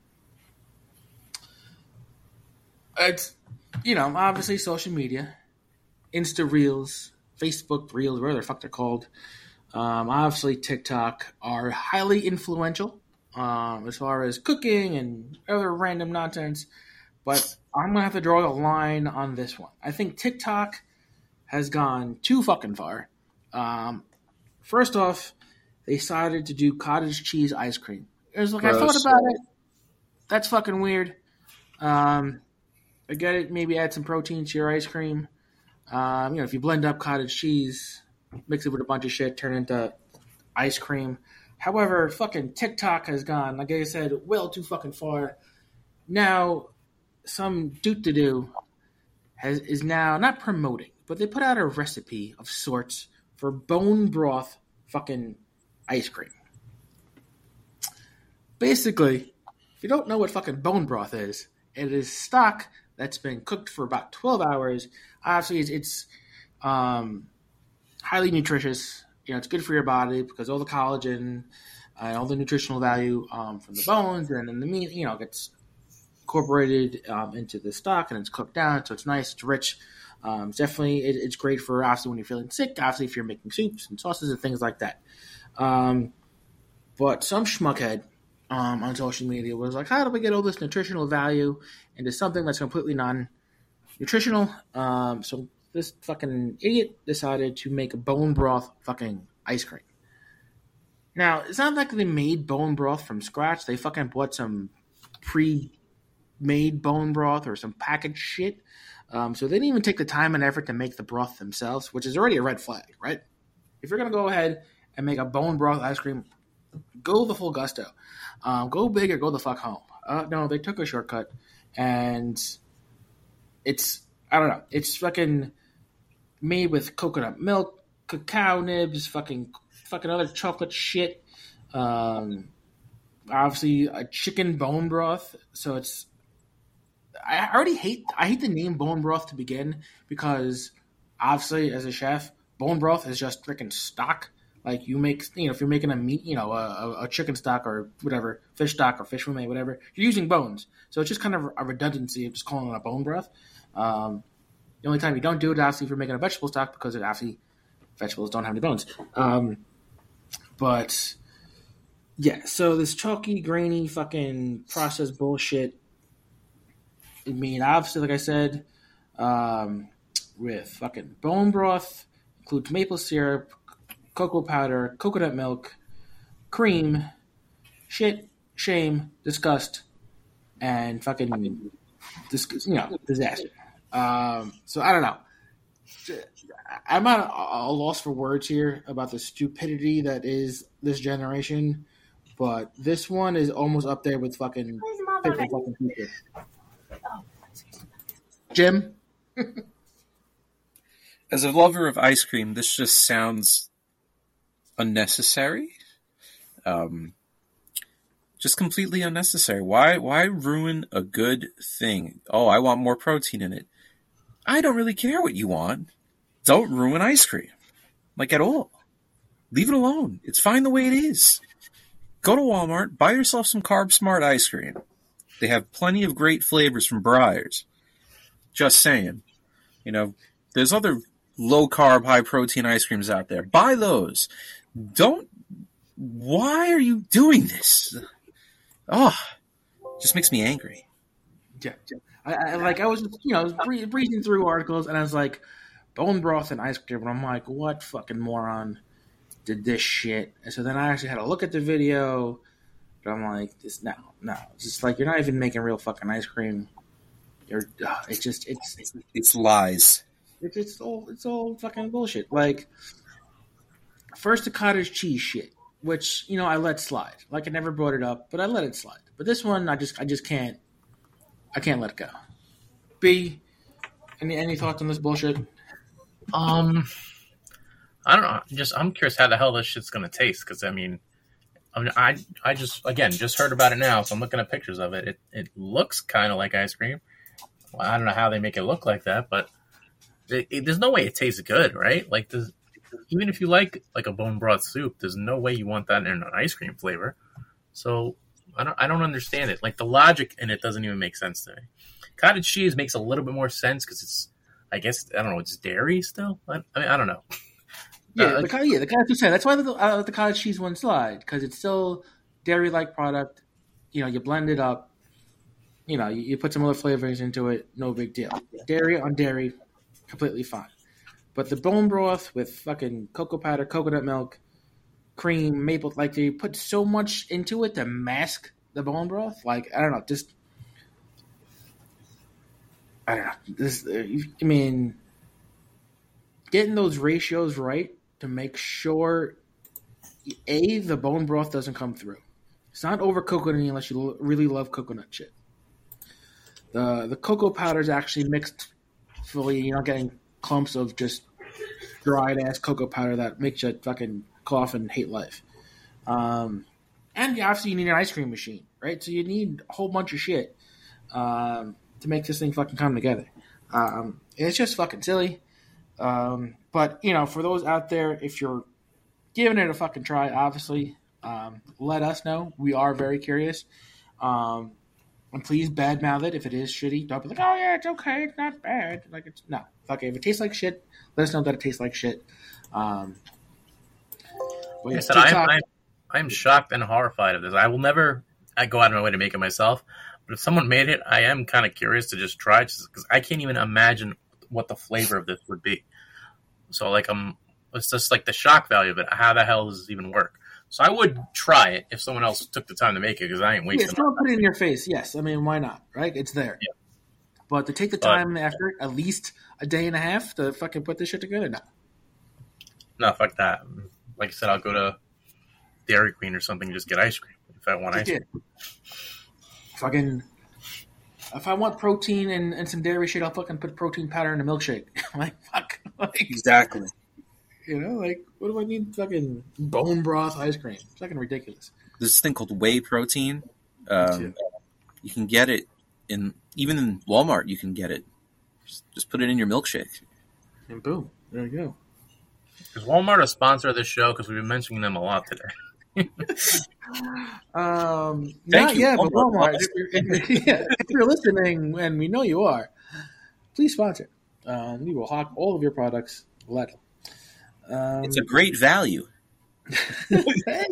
it's you know obviously social media, Insta Reels, Facebook Reels, whatever the fuck they're called. Um, obviously, TikTok are highly influential um, as far as cooking and other random nonsense. But I'm gonna have to draw the line on this one. I think TikTok has gone too fucking far. Um, First off, they decided to do cottage cheese ice cream. It was like Gross. I thought about it. That's fucking weird. Um, I get it. Maybe add some protein to your ice cream. Um, you know, if you blend up cottage cheese, mix it with a bunch of shit, turn into ice cream. However, fucking TikTok has gone, like I said, well too fucking far. Now, some doot to do has is now not promoting, but they put out a recipe of sorts for bone broth fucking ice cream. Basically, if you don't know what fucking bone broth is, it is stock that's been cooked for about 12 hours. Obviously, it's, it's um, highly nutritious. You know, it's good for your body because all the collagen and all the nutritional value um, from the bones and then the meat, you know, gets incorporated um, into the stock and it's cooked down. So it's nice, it's rich. Um, it's definitely, it, it's great for obviously when you're feeling sick, obviously if you're making soups and sauces and things like that. Um, but some schmuckhead um, on social media was like, how do we get all this nutritional value into something that's completely non nutritional? Um, so this fucking idiot decided to make a bone broth fucking ice cream. Now, it's not like they made bone broth from scratch. They fucking bought some pre made bone broth or some packaged shit. Um, so they didn't even take the time and effort to make the broth themselves, which is already a red flag, right? If you're gonna go ahead and make a bone broth ice cream, go the full gusto. Um, go big or go the fuck home. Uh, no, they took a shortcut, and it's I don't know. It's fucking made with coconut milk, cacao nibs, fucking fucking other chocolate shit. Um, obviously a chicken bone broth, so it's I already hate I hate the name bone broth to begin because obviously as a chef, bone broth is just freaking stock. Like you make, you know, if you're making a meat, you know, a, a chicken stock or whatever, fish stock or fish fillet, whatever, you're using bones. So it's just kind of a redundancy of just calling it a bone broth. Um, the only time you don't do it, obviously, if you're making a vegetable stock, because it obviously vegetables don't have any bones. Um, but yeah, so this chalky, grainy, fucking processed bullshit. I mean, obviously, like I said, um, with fucking bone broth, includes maple syrup, cocoa powder, coconut milk, cream, shit, shame, disgust, and fucking, dis- you know, disaster. Um, so I don't know. I'm at a loss for words here about the stupidity that is this generation, but this one is almost up there with fucking fucking future. Jim, As a lover of ice cream, this just sounds unnecessary. Um, just completely unnecessary. Why? Why ruin a good thing? Oh, I want more protein in it. I don't really care what you want. Don't ruin ice cream, like at all. Leave it alone. It's fine the way it is. Go to Walmart, buy yourself some Carb Smart ice cream. They have plenty of great flavors from Breyers. Just saying. You know, there's other low carb, high protein ice creams out there. Buy those. Don't. Why are you doing this? Oh, just makes me angry. yeah, yeah. I, I like I was you know I was bre- breezing through articles and I was like bone broth and ice cream and I'm like what fucking moron did this shit and so then I actually had to look at the video but I'm like this no no it's just like you're not even making real fucking ice cream you're uh, it's just it's it's It's lies. it's, it's all it's all fucking bullshit like first the cottage cheese shit which you know I let slide like I never brought it up but I let it slide but this one I just I just can't I can't let it go. B, any any thoughts on this bullshit? Um, I don't know. Just I'm curious how the hell this shit's gonna taste because I mean, I mean, I I just again just heard about it now, so I'm looking at pictures of it. It it looks kind of like ice cream. Well, I don't know how they make it look like that, but it, it, there's no way it tastes good, right? Like, does, even if you like like a bone broth soup, there's no way you want that in an ice cream flavor. So I don't I don't understand it. Like the logic in it doesn't even make sense to me. Cottage cheese makes a little bit more sense because it's I guess I don't know. It's dairy still. I, I mean I don't know. Yeah, Uh, the, co- yeah, the cottage cheese. That's why the, uh, the cottage cheese one slide because it's still dairy like product. You know, you blend it up. You know, you, you put some other flavorings into it. No big deal. Dairy on dairy, completely fine. But the bone broth with fucking cocoa powder, coconut milk, cream, maple, like they put so much into it to mask the bone broth. Like I don't know, just I don't know. This, I mean, getting those ratios right to make sure a the bone broth doesn't come through. It's not over coconut unless you really love coconut shit. The the cocoa powder is actually mixed fully. You're not getting clumps of just dried ass cocoa powder that makes you fucking cough and hate life. Um, and obviously you need an ice cream machine, right? So you need a whole bunch of shit um, to make this thing fucking come together. Um, it's just fucking silly. Um, but you know, for those out there, if you're giving it a fucking try, obviously, um, let us know. We are very curious. Um, and please badmouth it if it is shitty. Don't be like, oh yeah, it's okay, it's not bad. Like it's no, fuck it. If it tastes like shit, let us know that it tastes like shit. Um, Like I said, I'm, I'm, I'm shocked and horrified of this. I will never I go out of my way to make it myself, but if someone made it, I am kind of curious to just try just because I can't even imagine what the flavor of this would be. So like I'm, it's just like the shock value of it. How the hell does this even work? So I would try it if someone else took the time to make it because I ain't Yeah, wasting. someone put it in your face. Yes, I mean, why not? Right? It's there. Yeah. But to take the But- time after at least a day and a half to fucking put this shit together, no. No, fuck that. Like I said, I'll go to Dairy Queen or something and just get ice cream if I want ice Yeah. cream. Fucking. If I want protein and, and some dairy shit, I'll fucking put protein powder in a milkshake. like fuck, like Exactly. You know, like what do I need? Fucking bone broth ice cream. It's fucking ridiculous. There's this thing called whey protein. Um, you can get it in even in Walmart. You can get it. Just, just put it in your milkshake. And boom, there you go. Is Walmart a sponsor of this show? Because we've been mentioning them a lot today. Um, Thank not you, yet, but Walmart. Walmart. If you're, if, you're, yeah, if you're listening, and we know you are, please sponsor. Um, we will hawk all of your products. Let. Um, It's a great value. hey,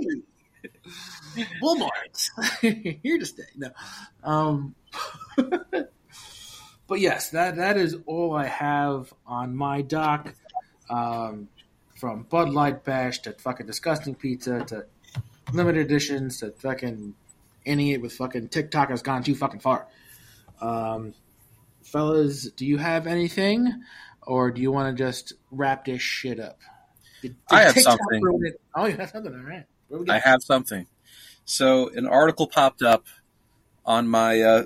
Walmart here to stay. No, um, but yes, that that is all I have on my dock. Um, from Bud Light Bash to fucking disgusting pizza to limited editions to fucking any it with fucking TikTok has gone too fucking far. Um, fellas, do you have anything, or do you want to just wrap this shit up? Did- I have TikTok something. Oh, you have something. All right. I have something. So an article popped up on my uh,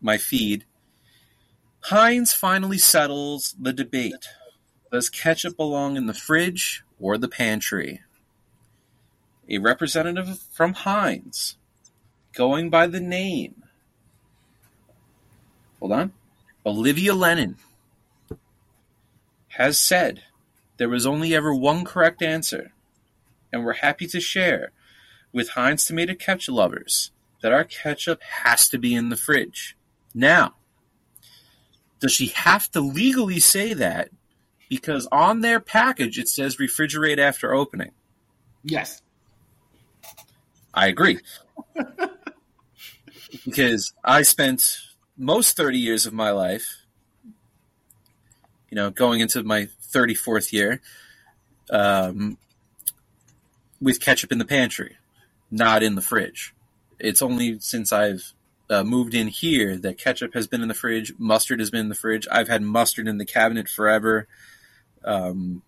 my feed. Heinz finally settles the debate: Does ketchup belong in the fridge or the pantry? A representative from Heinz, going by the name, hold on, Olivia Lennon, has said there was only ever one correct answer and we're happy to share with Heinz tomato ketchup lovers that our ketchup has to be in the fridge. Now, does she have to legally say that? Because on their package it says refrigerate after opening. yes. I agree. because I spent most 30 years of my life, you know, going into my 34th year, um, with ketchup in the pantry, not in the fridge. It's only since I've uh, moved in here that ketchup has been in the fridge, mustard has been in the fridge. I've had mustard in the cabinet forever um,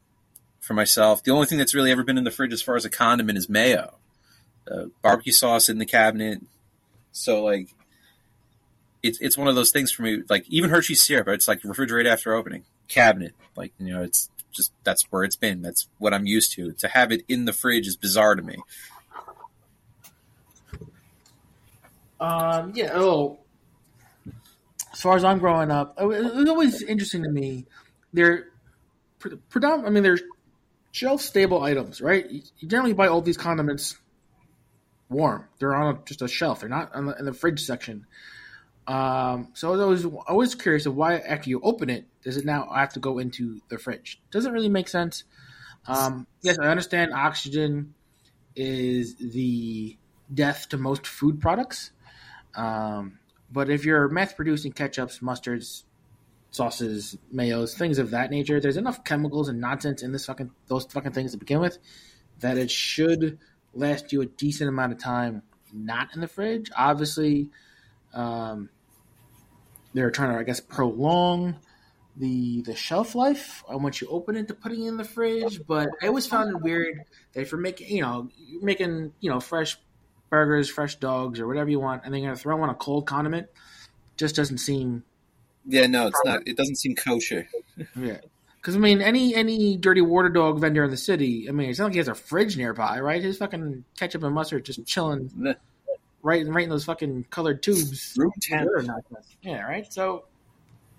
for myself. The only thing that's really ever been in the fridge as far as a condiment is mayo uh, barbecue sauce in the cabinet. So like, it's it's one of those things for me. Like even Hershey's syrup, it's like refrigerate after opening cabinet. Like you know, it's just that's where it's been. That's what I'm used to. To have it in the fridge is bizarre to me. Um, yeah. Oh, as far as I'm growing up, it was always interesting to me. They're predominant. I mean, they're shelf stable items, right? You generally buy all these condiments warm. They're on a, just a shelf. They're not the, in the fridge section. Um, so I was always always curious of why after you open it, does it now have to go into the fridge? Doesn't really make sense. Um, yes, I understand oxygen is the death to most food products. Um, but if you're mass producing ketchups, mustards, sauces, mayos, things of that nature, there's enough chemicals and nonsense in this fucking those fucking things to begin with that it should last you a decent amount of time not in the fridge. Obviously, um, they're trying to, I guess, prolong the the shelf life on once you open it to putting it in the fridge. But I always found it weird that if you're making, you know, you're making, you know, fresh burgers, fresh dogs, or whatever you want, and then you're gonna throw on a cold condiment, just doesn't seem Yeah, no, it's not. It doesn't seem kosher. yeah. Because I mean, any any dirty water dog vendor in the city, I mean, it's not like he has a fridge nearby, right? His fucking ketchup and mustard just chilling right, and right in those fucking colored tubes. Room temp. Yeah, right. So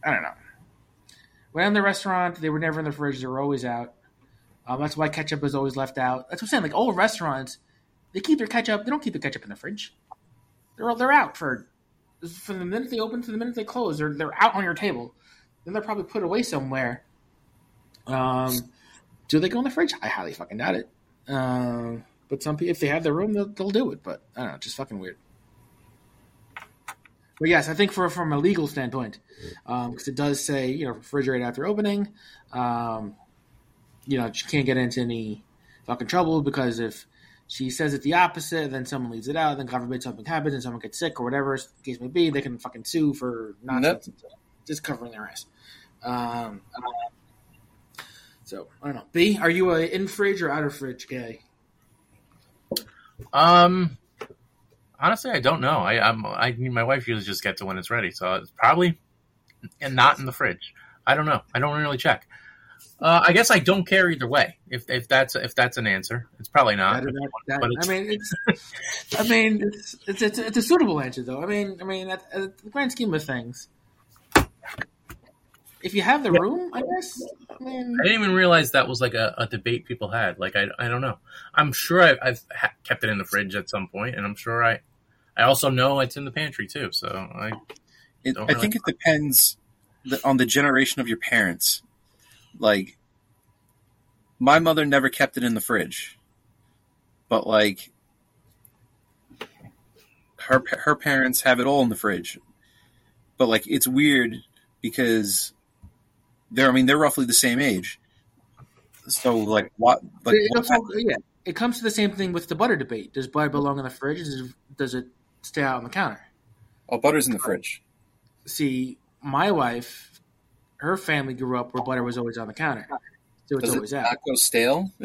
I don't know. When in the restaurant, they were never in the fridge; they were always out. Um, that's why ketchup is always left out. That's what I'm saying. Like old restaurants, they keep their ketchup. They don't keep the ketchup in the fridge. They're they're out for from the minute they open to the minute they close. They're they're out on your table. Then they're probably put away somewhere. Um, do they go in the fridge? I highly fucking doubt it. Um, but some people, if they have the room, they'll, they'll do it. But I don't know, just fucking weird. But yes, I think for from a legal standpoint, because it does say you know refrigerate after opening, um, you know she can't get into any fucking trouble because if she says it the opposite, then someone leaves it out, then God forbid something happens and someone gets sick or whatever the case may be, they can fucking sue for nonsense, just covering their ass. Um, so I don't know. B, are you a in fridge or out of fridge guy? Um, honestly, I don't know. I, I'm, I, mean, my wife usually just gets it when it's ready, so it's probably and not in the fridge. I don't know. I don't really check. Uh, I guess I don't care either way. If if that's if that's an answer, it's probably not. That- that- I mean, it's, I mean, it's, it's it's it's a suitable answer though. I mean, I mean, at, at the grand scheme of things, if you have the room, I guess. I mean, I didn't even realize that was like a, a debate people had. Like I, I don't know. I'm sure I, I've ha- kept it in the fridge at some point, and I'm sure I, I also know it's in the pantry too. So I, It, Don't I really- think it depends on the generation of your parents. Like, my mother never kept it in the fridge, but like, her her parents have it all in the fridge. But like, it's weird because they're I mean they're roughly the same age. So like what like it, what- also- yeah, it comes to the same thing with the butter debate. Does butter belong in the fridge? Does, does it stay out on the counter? oh butter's in the fridge. See, my wife, her family grew up where butter was always on the counter, so it's Does always it out. not go stale?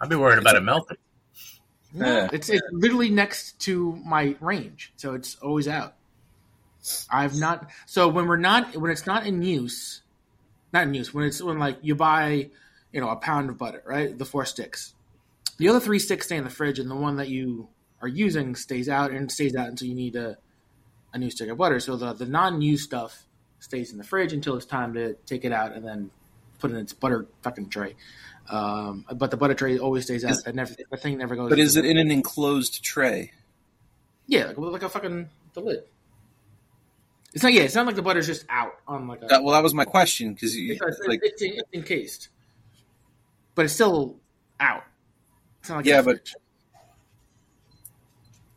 I'd be worried about it melting. No, Yeah. it's it's literally next to my range, so it's always out. I've not so when we're not when it's not in use, not in use when it's when like you buy, you know, a pound of butter, right? The four sticks, the other three sticks stay in the fridge, and the one that you are using stays out and stays out until you need a a new stick of butter. So the the non used stuff stays in the fridge until it's time to take it out and then put it in its butter fucking tray. Um, but the butter tray always stays out. Is- It never, the thing never goes. But is it in an enclosed tray? yeah, like, like a fucking the lid. It's not. Yeah, it's not like the butter's just out on like a. That, well, that was my question because it's, like it's, it's encased, but it's still out. It's like Yeah, but-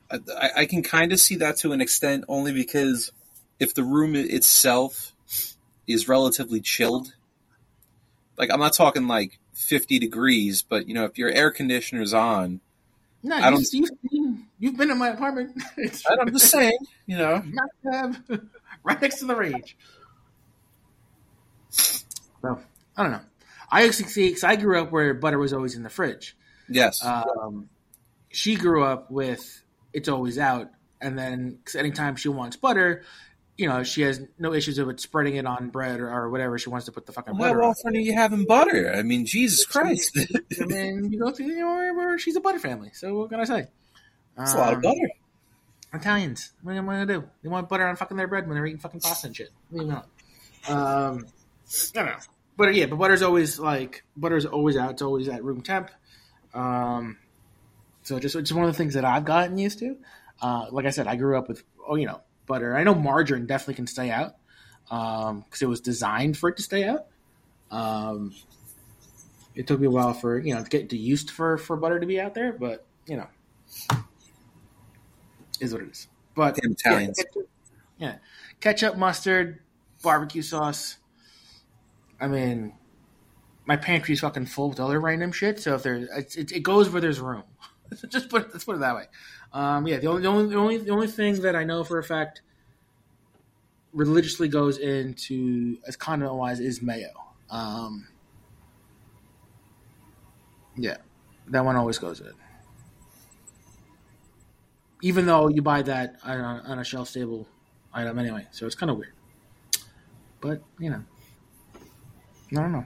I, I can kind of see that to an extent, only because if the room itself is relatively chilled, like I'm not talking like 50 degrees, but you know, if your air conditioner's on, no, I you've, don't- you've, you've been in my apartment. I'm just saying, you know, right next to the range. So I don't know. I actually see because I grew up where butter was always in the fridge. yes, Um, she grew up with it's always out, and then 'cause anytime she wants butter, you know, she has no issues with spreading it on bread or, or whatever she wants to put the fucking how butter on. often are you having butter? I mean, Jesus Christ, I mean, you go through, you know, she's a butter family. So what can I say? that's a lot of Um, butter. Italians, what am I gonna do? They want butter on fucking their bread when they're eating fucking pasta and shit. Leave them alone. Um, I don't know, but yeah, but butter's always like butter's always out. It's always at room temp. Um, so just it's one of the things that I've gotten used to. Uh, like I said, I grew up with oh, you know, butter. I know margarine definitely can stay out because it was designed for it to stay out. Um, it took me a while for you know to get used for for butter to be out there, but you know, is what it is. But Damn Italians. yeah, ketchup, yeah, ketchup, mustard, barbecue sauce. I mean, my pantry's fucking full with other random shit. So if there's, it, it, it goes where there's room. Just put it, let's put it that way. Um, yeah, the only, the only, the only, the only thing that I know for a fact religiously goes into as condiment wise is mayo. Um, yeah, that one always goes in. Even though you buy that on a, on a shelf stable item anyway, so it's kind of weird. But you know, I don't know.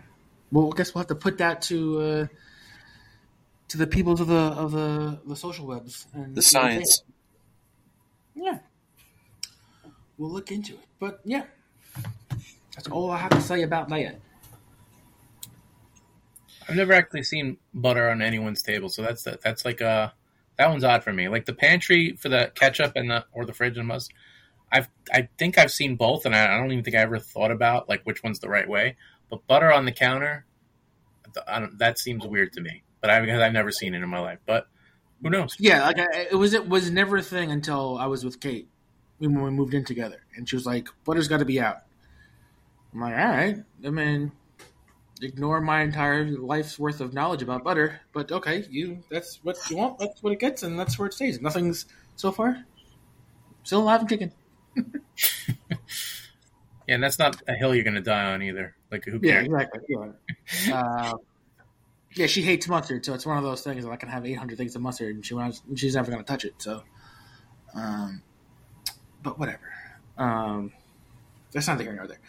Well, I guess we'll have to put that to uh, to the peoples of the of the the social webs and The see what they science. think. Yeah, we'll look into it. But yeah, that's all I have to say about that. I've never actually seen butter on anyone's table, so that's that's like uh that one's odd for me. Like the pantry for the ketchup and the or the fridge and must. I've I think I've seen both, and I, I don't even think I ever thought about like which one's the right way. But butter on the counter, that seems weird to me. But I because I've never seen it in my life. But who knows? Yeah, like I, it was it was never a thing until I was with Kate when we moved in together, and she was like, "Butter's got to be out." I'm like, "All right." I mean, ignore my entire life's worth of knowledge about butter, but okay, you that's what you want. That's what it gets, and that's where it stays. Nothing's so far still alive and kicking. Yeah, and that's not a hill you're going to die on either. Like who Yeah, cares? exactly. Yeah. uh, yeah, she hates mustard, so it's one of those things that I can have 800 things of mustard, and she wants, she's never going to touch it. So, um, but whatever. Um, that's not the here nor there.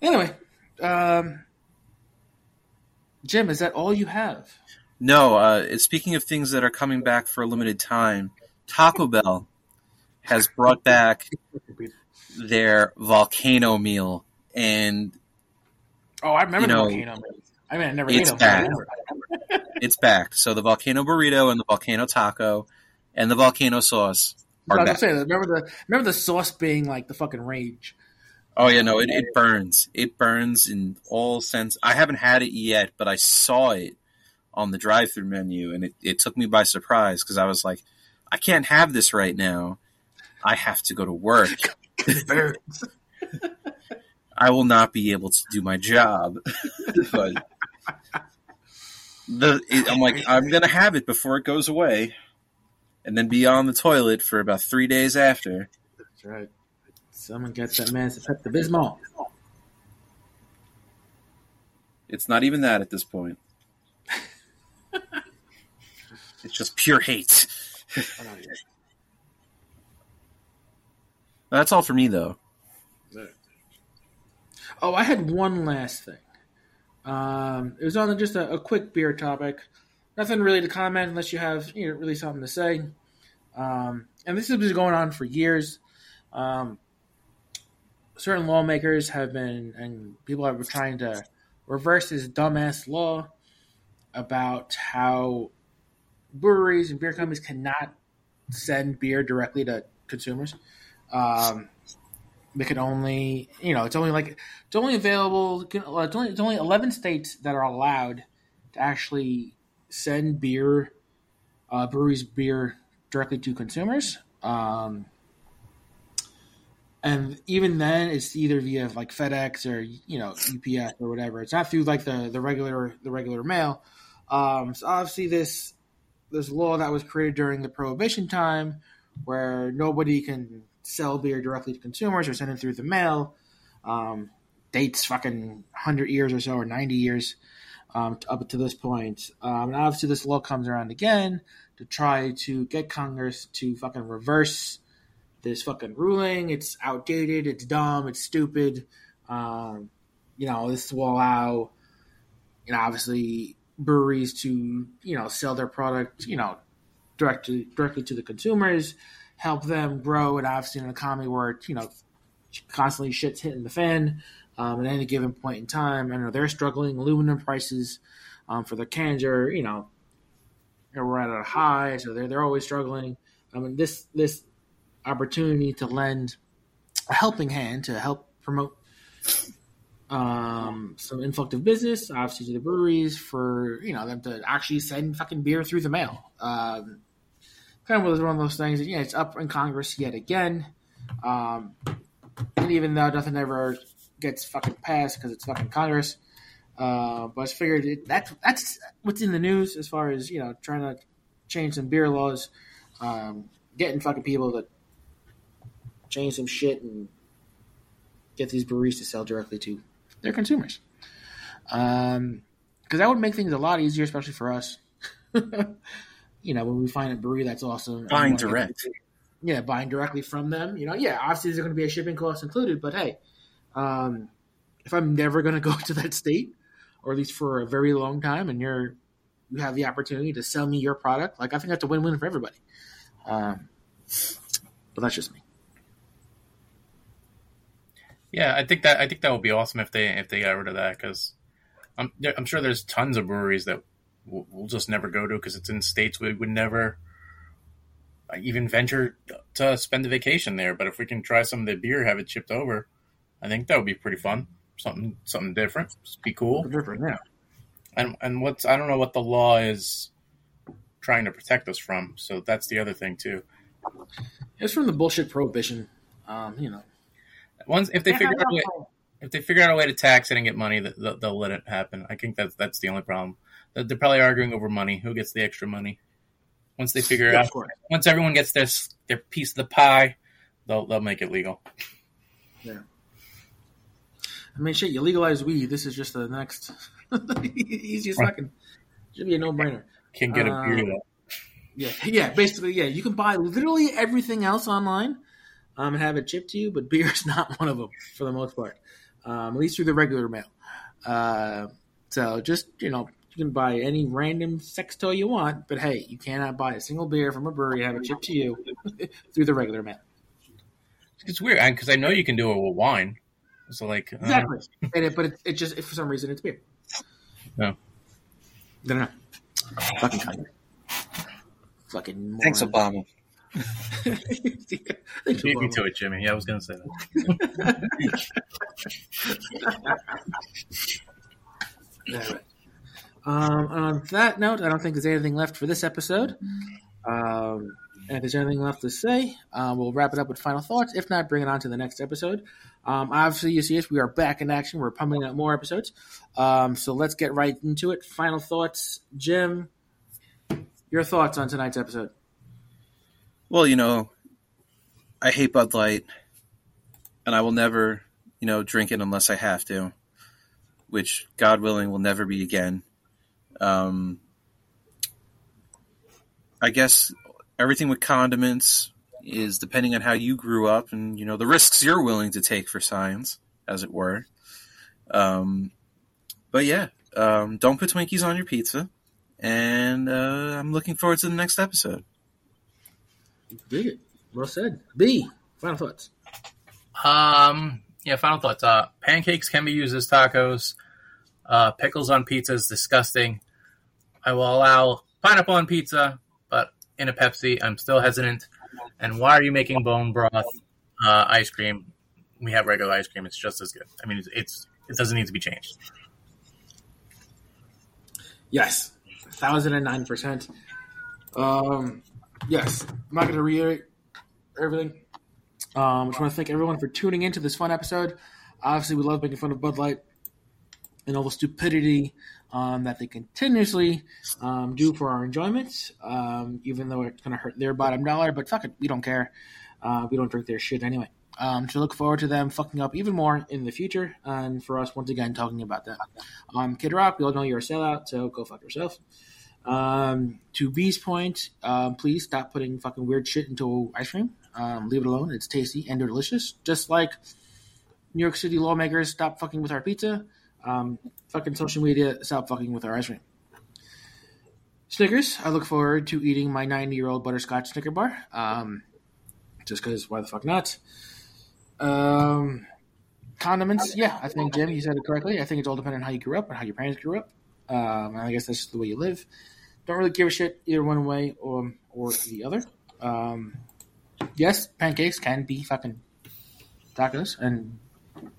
Anyway, um, Jim, is that all you have? No, uh, speaking of things that are coming back for a limited time, Taco Bell has brought back their volcano meal, and Oh, I remember You the know, volcano. I mean, I never it's ate them. I it's back. So the volcano burrito and the volcano taco and the volcano sauce I are was back. say, remember the remember the sauce being like the fucking rage. Oh yeah, no, it, it burns. It burns in all sense. I haven't had it yet, but I saw it on the drive-through menu, and it, it took me by surprise because I was like, I can't have this right now. I have to go to work. It burns. I will not be able to do my job. but the it, I'm like, I'm gonna have it before it goes away, and then be on the toilet for about three days after. That's right. Someone gets that man some Pepto Bismol. It's not even that at this point. it's just pure hate. That's all for me, though. Oh, I had one last thing. Um, it was on just a, a quick beer topic. Nothing really to comment unless you have you know, really something to say. Um, and this has been going on for years. Um, certain lawmakers have been, and people been trying to reverse this dumbass law about how breweries and beer companies cannot send beer directly to consumers. Um, they can only, you know, it's only like it's only available. It's only, it's only eleven states that are allowed to actually send beer, uh, breweries beer directly to consumers. Um, and even then, it's either via like FedEx or you know UPS or whatever. It's not through like the the regular the regular mail. Um, so obviously, this this law that was created during the Prohibition time, where nobody can sell beer directly to consumers or send it through the mail. Um, dates fucking hundred years or so, or ninety years um, up to this point. Um, and obviously, this law comes around again to try to get Congress to fucking reverse this fucking ruling. It's outdated. It's dumb. It's stupid. Um, you know, this will allow, you know, obviously breweries to you know sell their product, you know, directly directly to the consumers, help them grow. And obviously, in an economy where you know constantly shit's hitting the fan um, at any given point in time. I know they're struggling. Aluminum prices um, for their cans are you know we're at a high, so they're they're always struggling. I mean, this this opportunity to lend a helping hand to help promote um, some of business, obviously to the breweries for you know them to actually send fucking beer through the mail. Um, kind of was one of those things that yeah, it's up in Congress yet again. Um, and even though nothing ever gets fucking passed because it's fucking Congress, uh, but I figured it, that's that's what's in the news as far as you know trying to change some beer laws, um, getting fucking people to change some shit and get these breweries to sell directly to their consumers. Um, because that would make things a lot easier, especially for us. you know, when we find a brewery that's awesome, Buying wanna get- direct. yeah, buying directly from them. You know, yeah, obviously there's going to be a shipping cost included, but hey, um, if I'm never going to go to that state, or at least for a very long time, and you're you have the opportunity to sell me your product, like I think that's a win-win for everybody. Um, but that's just me. Yeah, I think that I think that would be awesome if they if they got rid of that because I'm I'm sure there's tons of breweries that we'll, we'll just never go to because it's in states we would never uh, even venture to spend a vacation there. But if we can try some of the beer, have it shipped over, I think that would be pretty fun. Something something different, Just be cool. Different, yeah. And and what's I don't know what the law is trying to protect us from. So that's the other thing too. It's from the bullshit prohibition. Um, you know, Once if they figure out a way, if they figure out a way to tax it and get money, that they'll, they'll let it happen. I think that's that's the only problem. They're they're probably arguing over money. Who gets the extra money? Once they figure Yeah, out, of once everyone gets their their piece of the pie, they'll they'll make it legal. Yeah. I mean, shit, you legalize weed. This is just the next easiest fucking. Should be a no-brainer. Can get a Uh, beer though. Yeah, yeah. Basically, yeah. You can buy literally everything else online, um, and have it shipped to you, but beer is not one of them for the most part. Um, at least through the regular mail. Uh, so just you know, you can buy any random sex toy you want, but hey, you cannot buy a single beer from a brewery and have it shipped to you through the regular mail. it's weird because I know you can do it with wine. So like uh, Exactly. and it, but it, it just if for some reason it's beer. No. I don't know. Fucking Kanye. Fucking. Moron. Thanks, Obama. Beat me to it, Jimmy. Yeah, I was gonna say that. Um, on that note, I don't think there's anything left for this episode. Um, and if there's anything left to say, uh, we'll wrap it up with final thoughts. If not, bring it on to the next episode. Um, obviously, you see us. We are back in action. We're pumping out more episodes. Um, so let's get right into it. Final thoughts, Jim. Your thoughts on tonight's episode? Well, you know, I hate Bud Light, and I will never, you know, drink it unless I have to, which, God willing, will never be again. Um, I guess everything with condiments is depending on how you grew up and, you know, the risks you're willing to take for science, as it were. Um, but yeah, um, don't put Twinkies on your pizza. And uh, I'm looking forward to the next episode. Dig it. Well said. B. Final thoughts. Um, yeah, final thoughts. Uh, pancakes can be used as tacos. Uh, pickles on pizza is disgusting. I will allow pineapple on pizza, but in a Pepsi, I'm still hesitant. And why are you making bone broth uh, ice cream? We have regular ice cream; it's just as good. I mean, it's, it's it doesn't need to be changed. Yes, thousand and nine percent. Um, yes, I'm not going to reiterate everything. Um, I just want to thank everyone for tuning into this fun episode. Obviously, we love making fun of Bud Light and all the stupidity um, that they continuously um, do for our enjoyment, um, even though it's going to hurt their bottom dollar. But fuck it, we don't care. Uh, we don't drink their shit anyway. Um, to look forward to them fucking up even more in the future, and for us once again talking about that. Um, Kid Rock, we all know you're a sellout, so go fuck yourself. Um, to B's point, um, please stop putting fucking weird shit into ice cream. Um, leave it alone. It's tasty and delicious. Just like New York City lawmakers stop fucking with our pizza. Um, fucking social media stop fucking with our ice cream. Snickers. I look forward to eating my 90 year old butterscotch Snicker bar. Um, just because why the fuck not? Um, condiments. Yeah, I think Jim, you said it correctly. I think it's all dependent on how you grew up and how your parents grew up. Um, I guess that's just the way you live. Don't really give a shit either one way or or the other. Um, yes, pancakes can be fucking tacos, and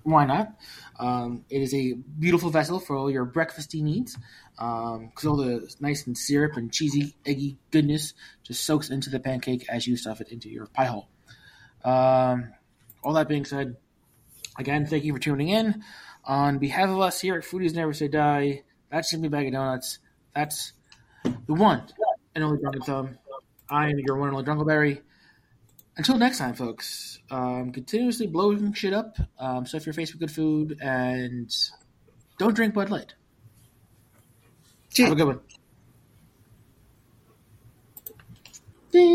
why not? Um, it is a beautiful vessel for all your breakfasty needs because all the nice and syrup and cheesy, eggy goodness just soaks into the pancake as you stuff it into your pie hole. Um, all that being said, again, thank you for tuning in. On behalf of us here at Foodies Never Say Die, that's Jimmy Bag of Donuts. That's the one and only Drunken Thumb. I am your one and only Drunkleberry. Until next time, folks, um, continuously blowing shit up. Um, stuff your face with good food and don't drink Bud Light. Cheers. Have a good one.